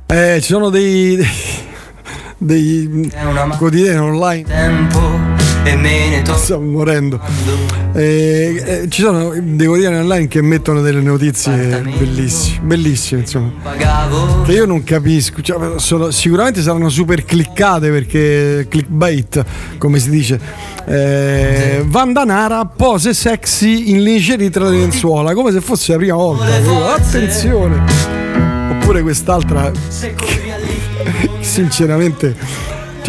Eh, ci sono dei. dei quotidiani online. Tempo e me ne to- Stiamo morendo. Eh, eh, ci sono dei quotidiani online che mettono delle notizie bellissime, bellissime insomma. Che io non capisco. Cioè, sono- sicuramente saranno super cliccate perché clickbait, come si dice. Eh, Vandanara pose sexy in lingerie tra le lenzuola, come se fosse la prima volta. Attenzione! Oppure quest'altra sinceramente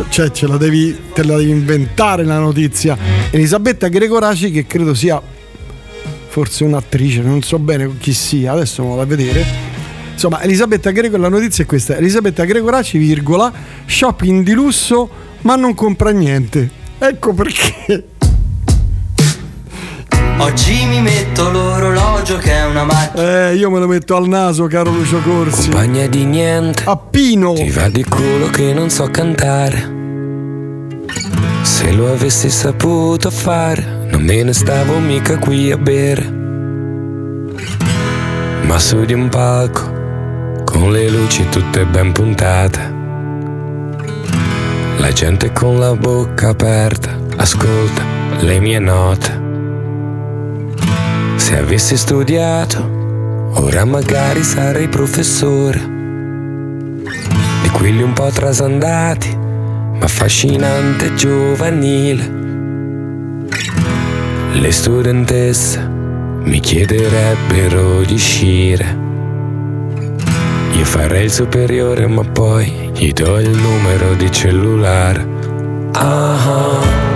cioè ce la devi, te la devi inventare la notizia. Elisabetta Gregoraci che credo sia forse un'attrice, non so bene chi sia, adesso vado a vedere. Insomma, Elisabetta Greco, la notizia è questa: Elisabetta Gregoraci, virgola, shopping di lusso, ma non compra niente. Ecco perché. Oggi mi metto l'orologio che è una macchina. Eh, io me lo metto al naso, caro Lucio Corsi. Compagna di niente. A Pino. Ti va di culo che non so cantare. Se lo avessi saputo fare, non me ne stavo mica qui a bere. Ma su di un palco, con le luci tutte ben puntate. La gente con la bocca aperta ascolta le mie note. Se avessi studiato, ora magari sarei professore. Di quelli un po' trasandati, ma affascinante e giovanile. Le studentesse mi chiederebbero di uscire. Io farei il superiore, ma poi gli do il numero di cellulare. Ah.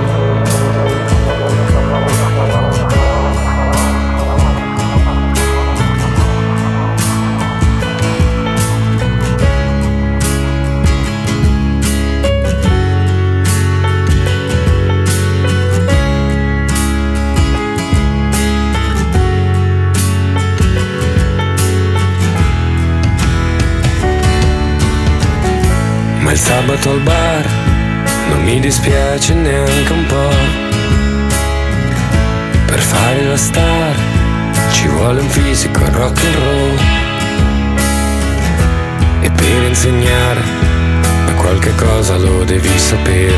Il sabato al bar non mi dispiace neanche un po'. Per fare la star ci vuole un fisico rock and roll. E per insegnare a qualche cosa lo devi sapere.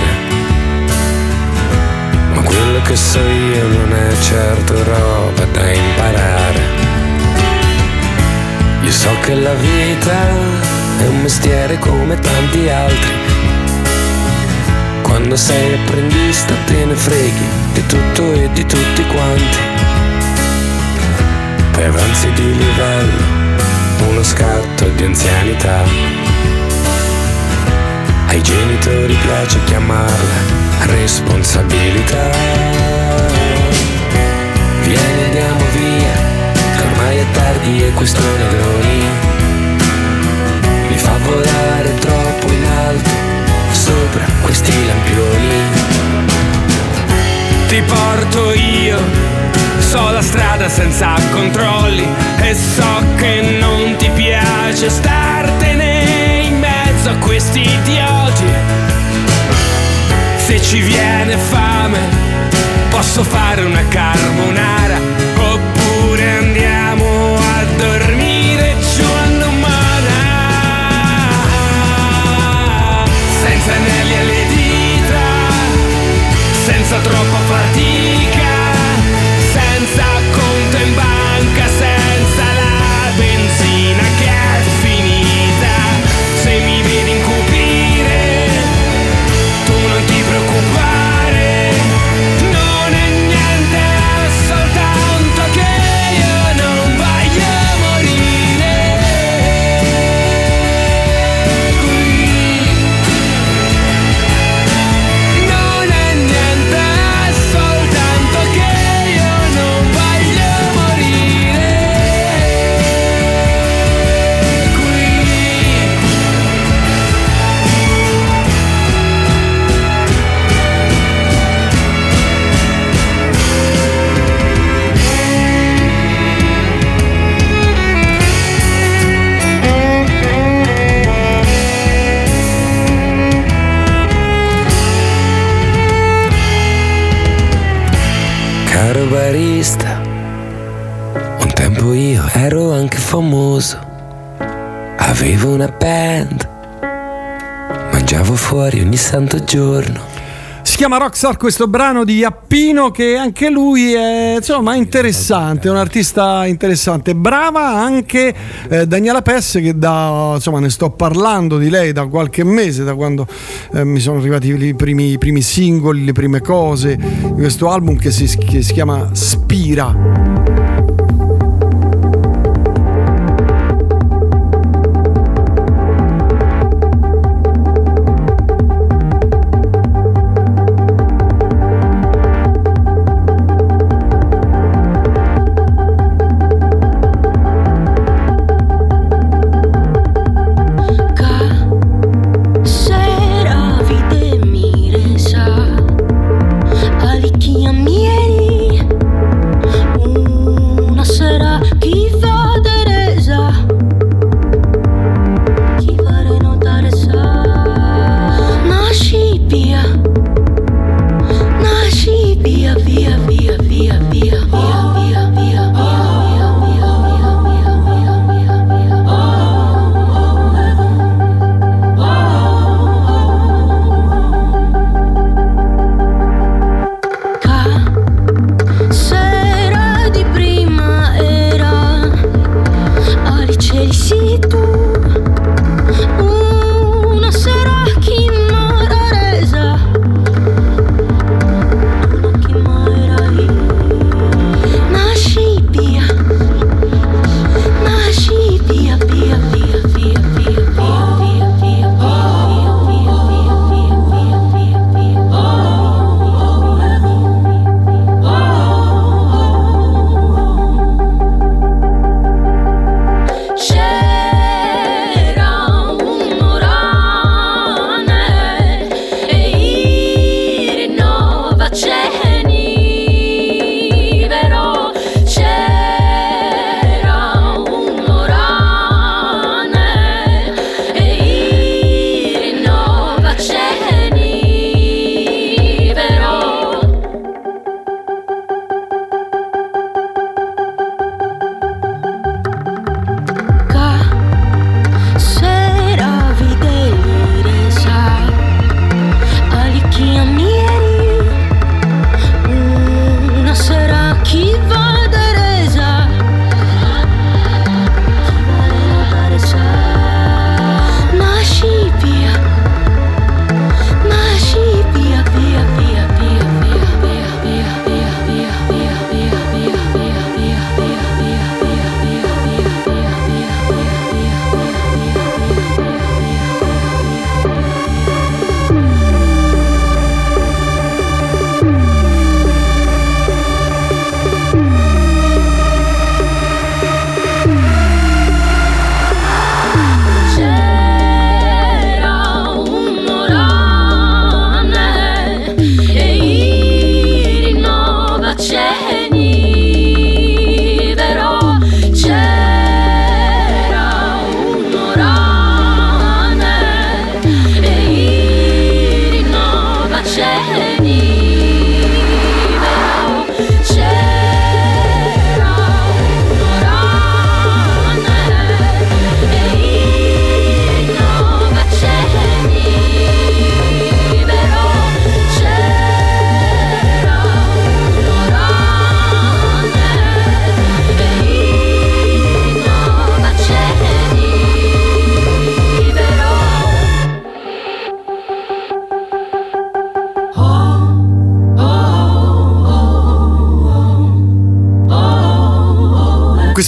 Ma quello che so io non è certo roba da imparare. Io so che la vita è un mestiere come tanti altri. Quando sei apprendista te ne freghi di tutto e di tutti quanti. Poi avanzi di livello, uno scatto di anzianità. Ai genitori piace chiamarla responsabilità. Vieni andiamo via, che ormai è tardi e questo negroni lampioni. ti porto io. So la strada senza controlli e so che non ti piace startene in mezzo a questi idioti. Se ci viene fame, posso fare una carbonara oppure andiamo senza troppa Avevo una band, mangiavo fuori ogni santo giorno. Si chiama Rockstar questo brano di Appino che anche lui è insomma interessante, è un artista interessante. Brava anche eh, Daniela Pesse che da insomma ne sto parlando di lei da qualche mese, da quando eh, mi sono arrivati i primi, i primi singoli, le prime cose di questo album che si, che si chiama Spira.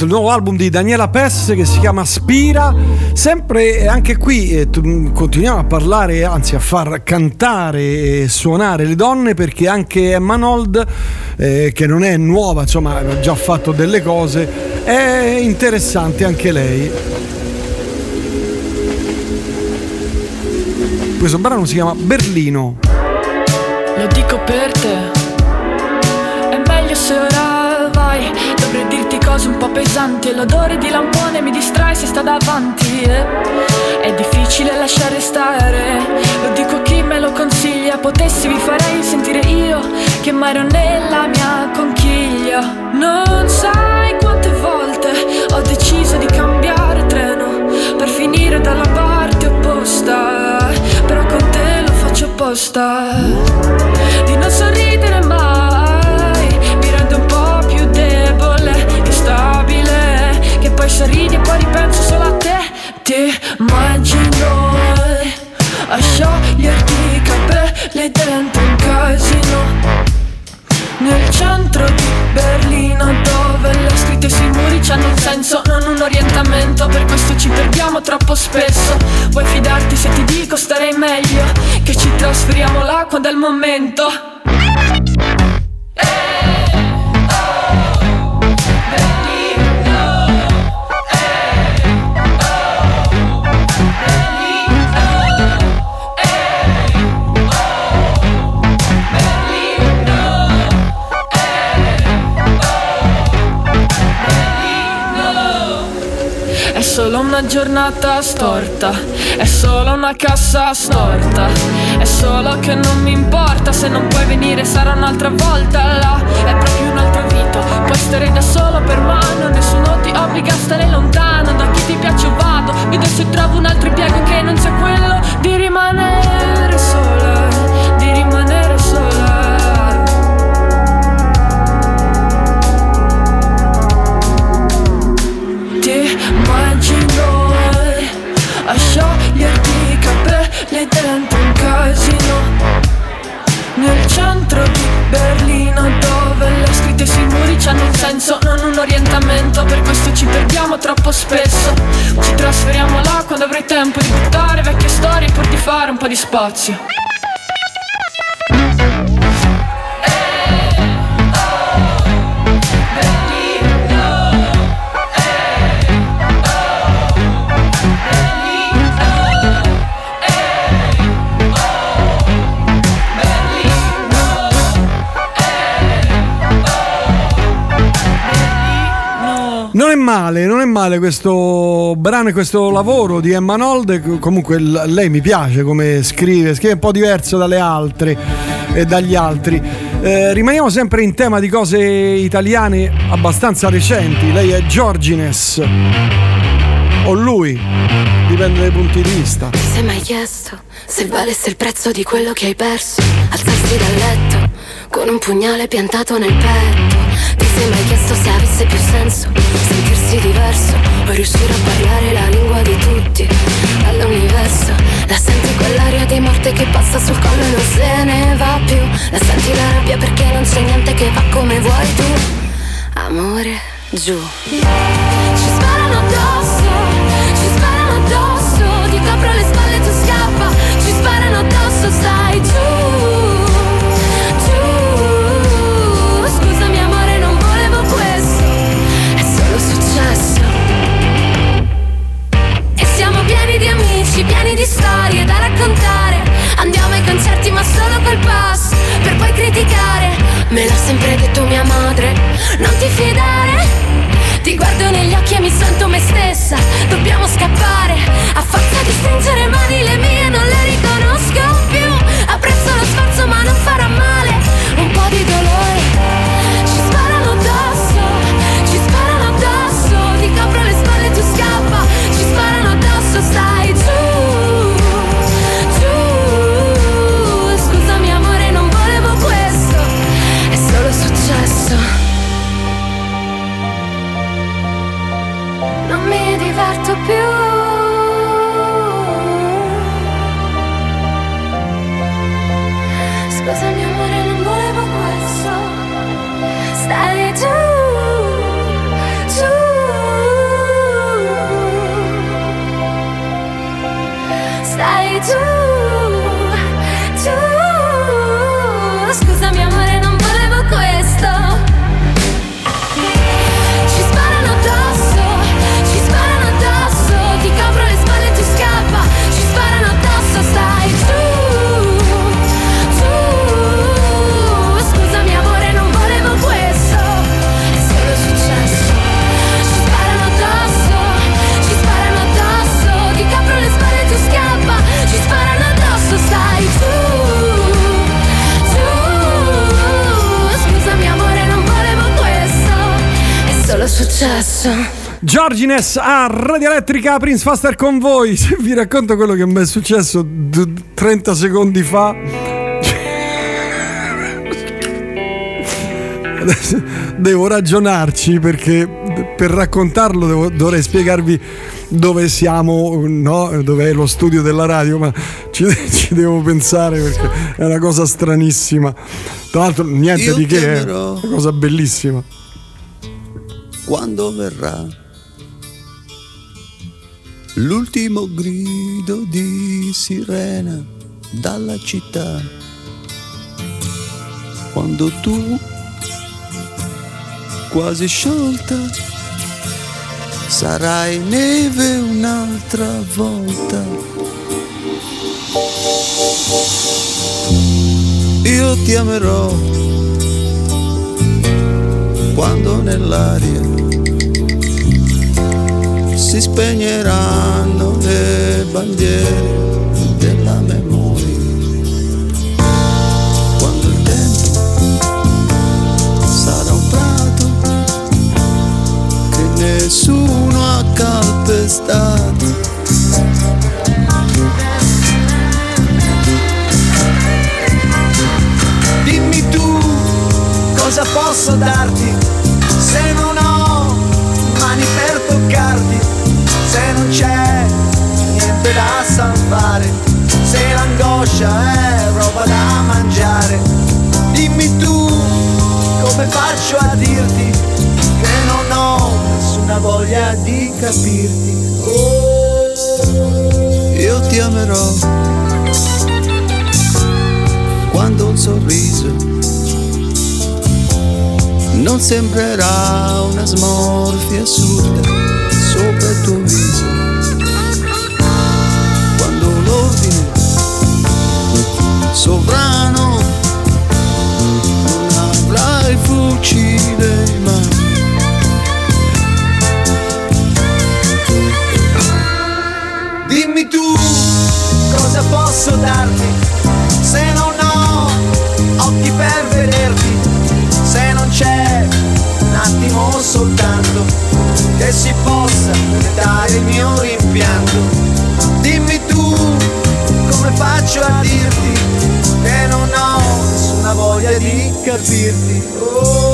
Nuovo album di Daniela Pes che si chiama Spira. Sempre eh, anche qui eh, mh, continuiamo a parlare, anzi a far cantare e suonare le donne perché anche Emma Nold, eh, che non è nuova, insomma, ha già fatto delle cose, è interessante anche lei. Questo brano si chiama Berlino. Lo dico per te. Vai. Dovrei dirti cose un po' pesanti. E l'odore di lampone mi distrae se sta davanti. eh. È difficile lasciare stare. Lo dico a chi me lo consiglia. Potessi vi farei sentire io che mai ero nella mia conchiglia. Non sai quante volte ho deciso di cambiare treno per finire dalla parte opposta. Però con te lo faccio apposta. Di non sorridere mai poi sorridi e poi ripenso solo a te. Ti immagino a scioglierti i capelli dentro un casino. Nel centro di Berlino dove le scritte sui muri hanno un senso, non un orientamento Per questo ci perdiamo troppo spesso Vuoi fidarti se ti dico starei meglio Che ci trasferiamo là quando è il momento una giornata storta, è solo una cassa storta. È solo che non mi importa se non puoi venire, sarà un'altra volta là. È proprio un'altra vita, puoi stare da solo per mano, nessuno ti obbliga a stare lontano. Da chi ti piace o vado, vedo se trovo un altro impiego che non sia quello di rimanere sola, di rimanere sola. Capelli dentro un casino Nel centro di Berlino dove le scritte sui muri hanno un senso, non un orientamento. Per questo ci perdiamo troppo spesso. Ci trasferiamo là quando avrai tempo di buttare vecchie storie pur di fare un po' di spazio Non è male, non è male questo brano e questo lavoro di Emma Nold. Comunque lei mi piace come scrive, scrive un po' diverso dalle altre e dagli altri. Eh, rimaniamo sempre in tema di cose italiane abbastanza recenti. Lei è Giorgines. O lui, dipende dai punti di vista. Ti sei mai chiesto se valesse il prezzo di quello che hai perso? Alzarsi dal letto con un pugnale piantato nel petto. Ti sei mai chiesto se avesse più senso sentirsi diverso o riuscire a parlare la lingua di tutti dall'universo? La senti quell'aria di morte che passa sul collo e non se ne va più. La senti la rabbia perché non c'è niente che va come vuoi tu. Amore, giù. Ci sparano addosso, Giorgines a Radio Elettrica Prince Faster con voi. Se vi racconto quello che mi è successo d- 30 secondi fa. Adesso devo ragionarci perché per raccontarlo devo- dovrei spiegarvi dove siamo, no? dove è lo studio della radio, ma ci, ci devo pensare perché è una cosa stranissima. Tra l'altro niente Io di che, è chiamerò. una cosa bellissima. quando verrà l'ultimo grido di sirena dalla città. Quando tu, quasi sciolta, sarai neve un'altra volta. Io ti amerò quando nell'aria si spegneranno le bandiere della memoria. Quando il tempo sarà un prato che nessuno ha calpestato. Dimmi tu cosa posso darti non c'è niente da salvare, se l'angoscia è roba da mangiare. Dimmi tu come faccio a dirti che non ho nessuna voglia di capirti. Io ti amerò quando un sorriso non sembrerà una smorfia assurda sopra il tuo sovrano non avrà il fucile in mano. Dimmi tu cosa posso darti se non ho occhi per vederti, se non c'è un attimo soltanto che si possa dare il mio rimpianto. Dimmi tu come faccio a dirti che non ho nessuna voglia di capirti. Oh.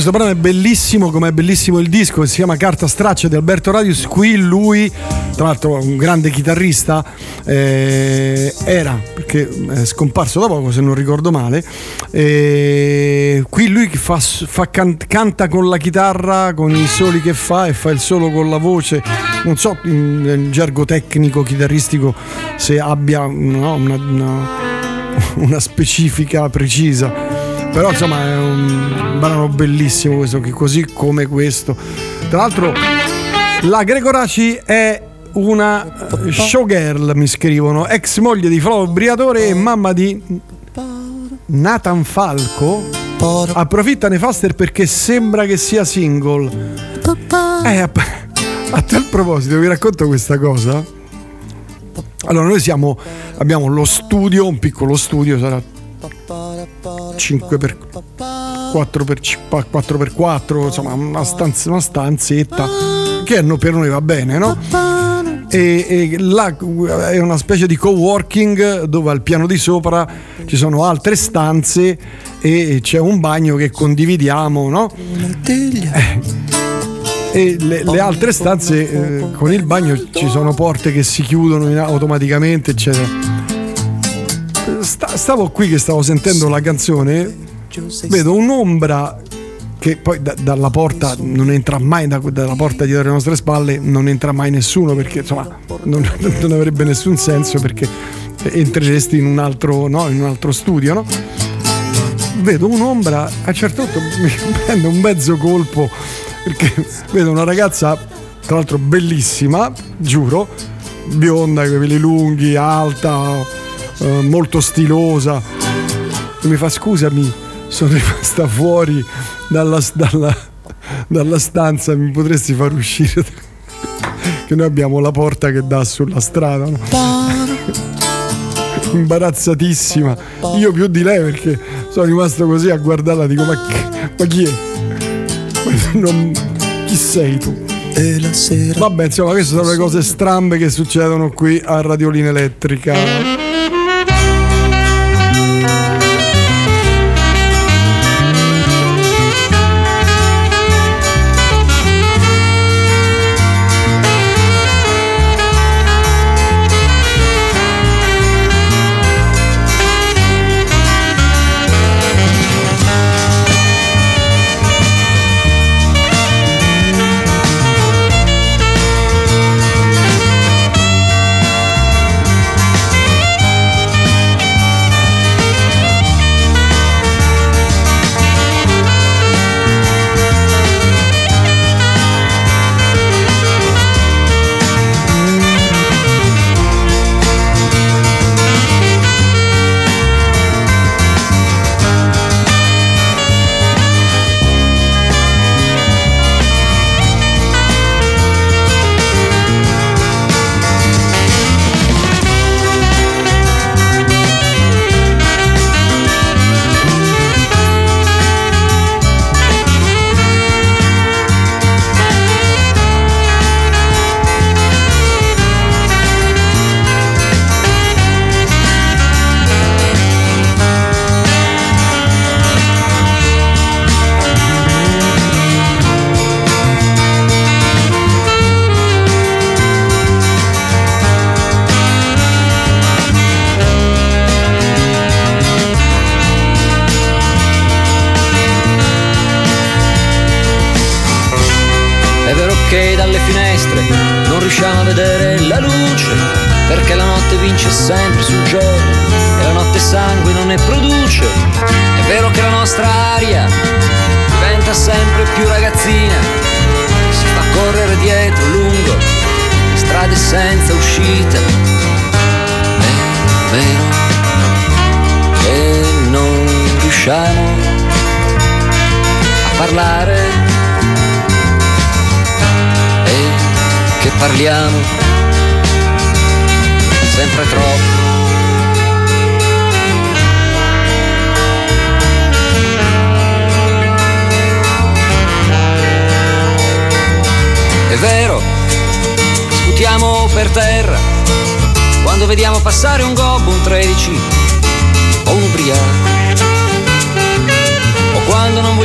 Questo brano è bellissimo, come è bellissimo il disco, che si chiama Carta Straccia di Alberto Radius. Qui lui, tra l'altro un grande chitarrista, eh, era, perché è scomparso da poco se non ricordo male, eh, qui lui fa, fa can- canta con la chitarra, con i soli che fa e fa il solo con la voce, non so in, in gergo tecnico, chitarristico, se abbia no, una, una, una specifica precisa però insomma è un brano bellissimo questo così come questo. Tra l'altro la Gregoraci è una eh, showgirl mi scrivono. Ex moglie di Flo Briatore e mamma di Nathan Falco. Approfittane Faster perché sembra che sia single. Eh, a tal proposito vi racconto questa cosa. Allora noi siamo abbiamo lo studio un piccolo studio sarà 5 per 4 per 4 per 4 insomma una, stanz- una stanzetta che per noi va bene, no? E, e là è una specie di coworking dove al piano di sopra ci sono altre stanze e c'è un bagno che condividiamo, no? E le, le altre stanze eh, con il bagno ci sono porte che si chiudono automaticamente, eccetera. Sta- stavo qui che stavo sentendo la canzone, vedo un'ombra che poi da- dalla porta non entra mai, da- dalla porta dietro le nostre spalle non entra mai nessuno perché insomma non, non avrebbe nessun senso perché entreresti in un altro, no, in un altro studio, no? Vedo un'ombra, a un certo punto mi prende un mezzo colpo perché vedo una ragazza, tra l'altro bellissima, giuro, bionda, con i capelli lunghi, alta, eh, molto stilosa. E mi fa scusami, sono rimasta fuori dalla, dalla- dalla stanza, mi potresti far uscire? Che noi abbiamo la porta che dà sulla strada. no? Imbarazzatissima. Io più di lei perché sono rimasto così a guardarla, dico ma, che- ma chi è? Non- chi sei tu? Vabbè, insomma, queste sono le cose strambe che succedono qui a Radiolina Elettrica.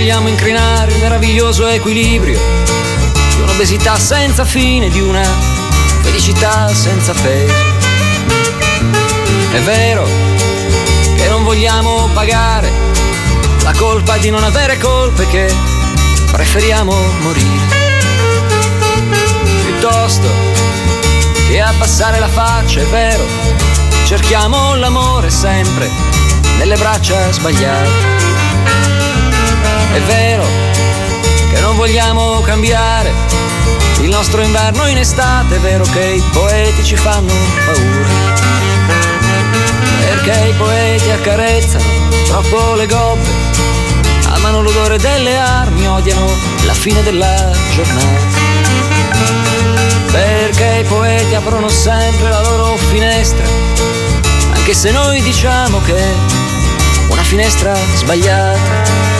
Vogliamo incrinare il meraviglioso equilibrio di un'obesità senza fine, di una felicità senza peso. È vero che non vogliamo pagare la colpa di non avere colpe, che preferiamo morire. Piuttosto che abbassare la faccia, è vero, cerchiamo l'amore sempre nelle braccia sbagliate. È vero che non vogliamo cambiare il nostro inverno in estate, è vero che i poeti ci fanno paura. Perché i poeti accarezzano troppo le gobbe, amano l'odore delle armi, odiano la fine della giornata. Perché i poeti aprono sempre la loro finestra, anche se noi diciamo che una finestra sbagliata.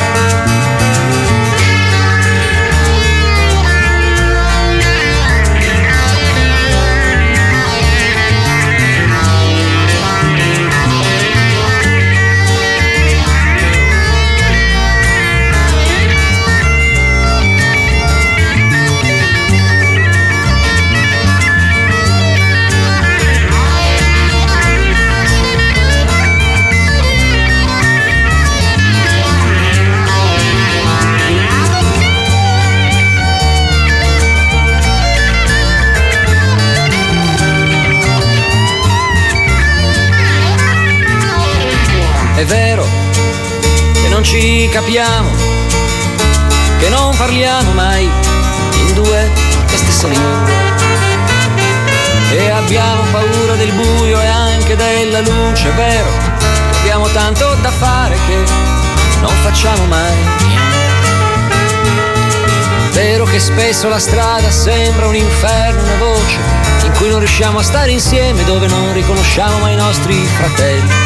Ci capiamo, che non parliamo mai in due le stesse lingue. E abbiamo paura del buio e anche della luce, è vero abbiamo tanto da fare che non facciamo mai. Vero che spesso la strada sembra un inferno, una voce in cui non riusciamo a stare insieme, dove non riconosciamo mai i nostri fratelli.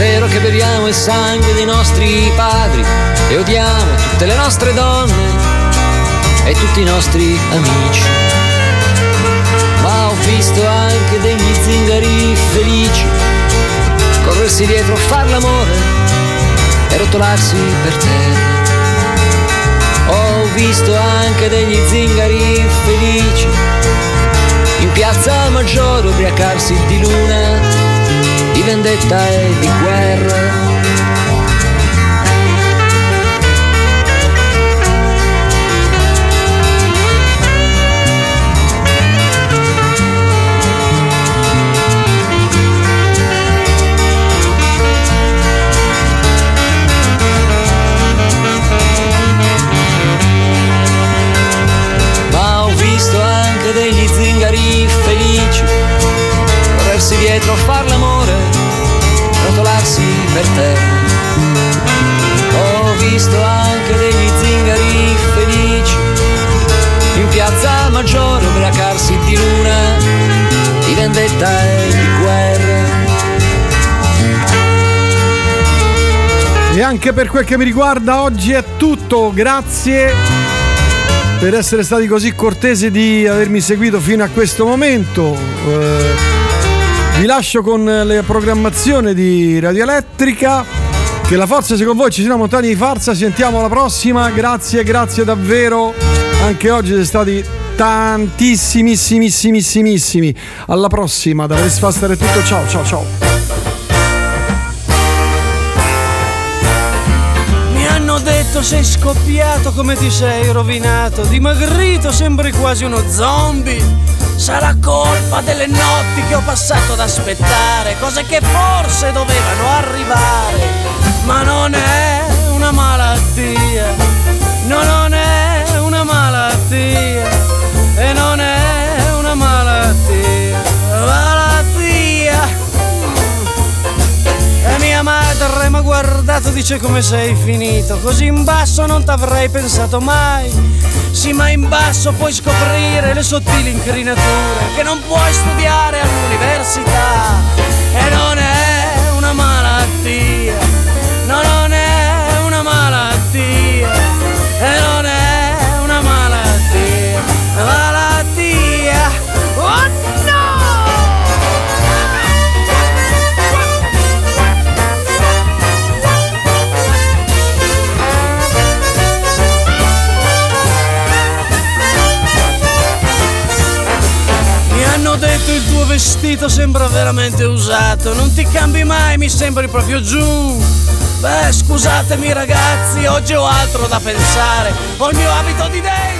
Vero che beviamo il sangue dei nostri padri e odiamo tutte le nostre donne e tutti i nostri amici. Ma ho visto anche degli zingari felici corrersi dietro, far l'amore e rotolarsi per terra. Ho visto anche degli zingari felici in piazza Maggiore ubriacarsi di luna, di vendetta e di guerra. Ma ho visto anche degli zingari felici corrersi dietro, far l'amore, rotolarsi per terra. Ho visto anche degli zingari felici in piazza Maggiore ubriacarsi di luna, di vendetta e di guerra. E anche per quel che mi riguarda oggi è tutto, grazie per essere stati così cortesi di avermi seguito fino a questo momento. Eh, vi lascio con la programmazione di Radio Elettrica. Che la forza sia con voi, ci siano montagne di farsa, sentiamo alla prossima. Grazie, grazie davvero. Anche oggi siete stati tantissimissimissimi. Alla prossima, da Race Faster è tutto. Ciao, ciao, ciao. Mi hanno detto sei scoppiato come ti sei rovinato, dimagrito, sembri quasi uno zombie. Sarà colpa delle notti che ho passato ad aspettare, cose che forse dovevano arrivare. Ma non è una malattia, no, non è una malattia, e non è una malattia. Mi ha guardato, dice come sei finito, così in basso non t'avrei pensato mai. Sì, ma in basso puoi scoprire le sottili incrinature che non puoi studiare all'università. E non è una malattia, no, non è una malattia, e non è una malattia. Vestito sembra veramente usato, non ti cambi mai, mi sembri proprio giù. Beh, scusatemi ragazzi, oggi ho altro da pensare, ho il mio abito di dentro.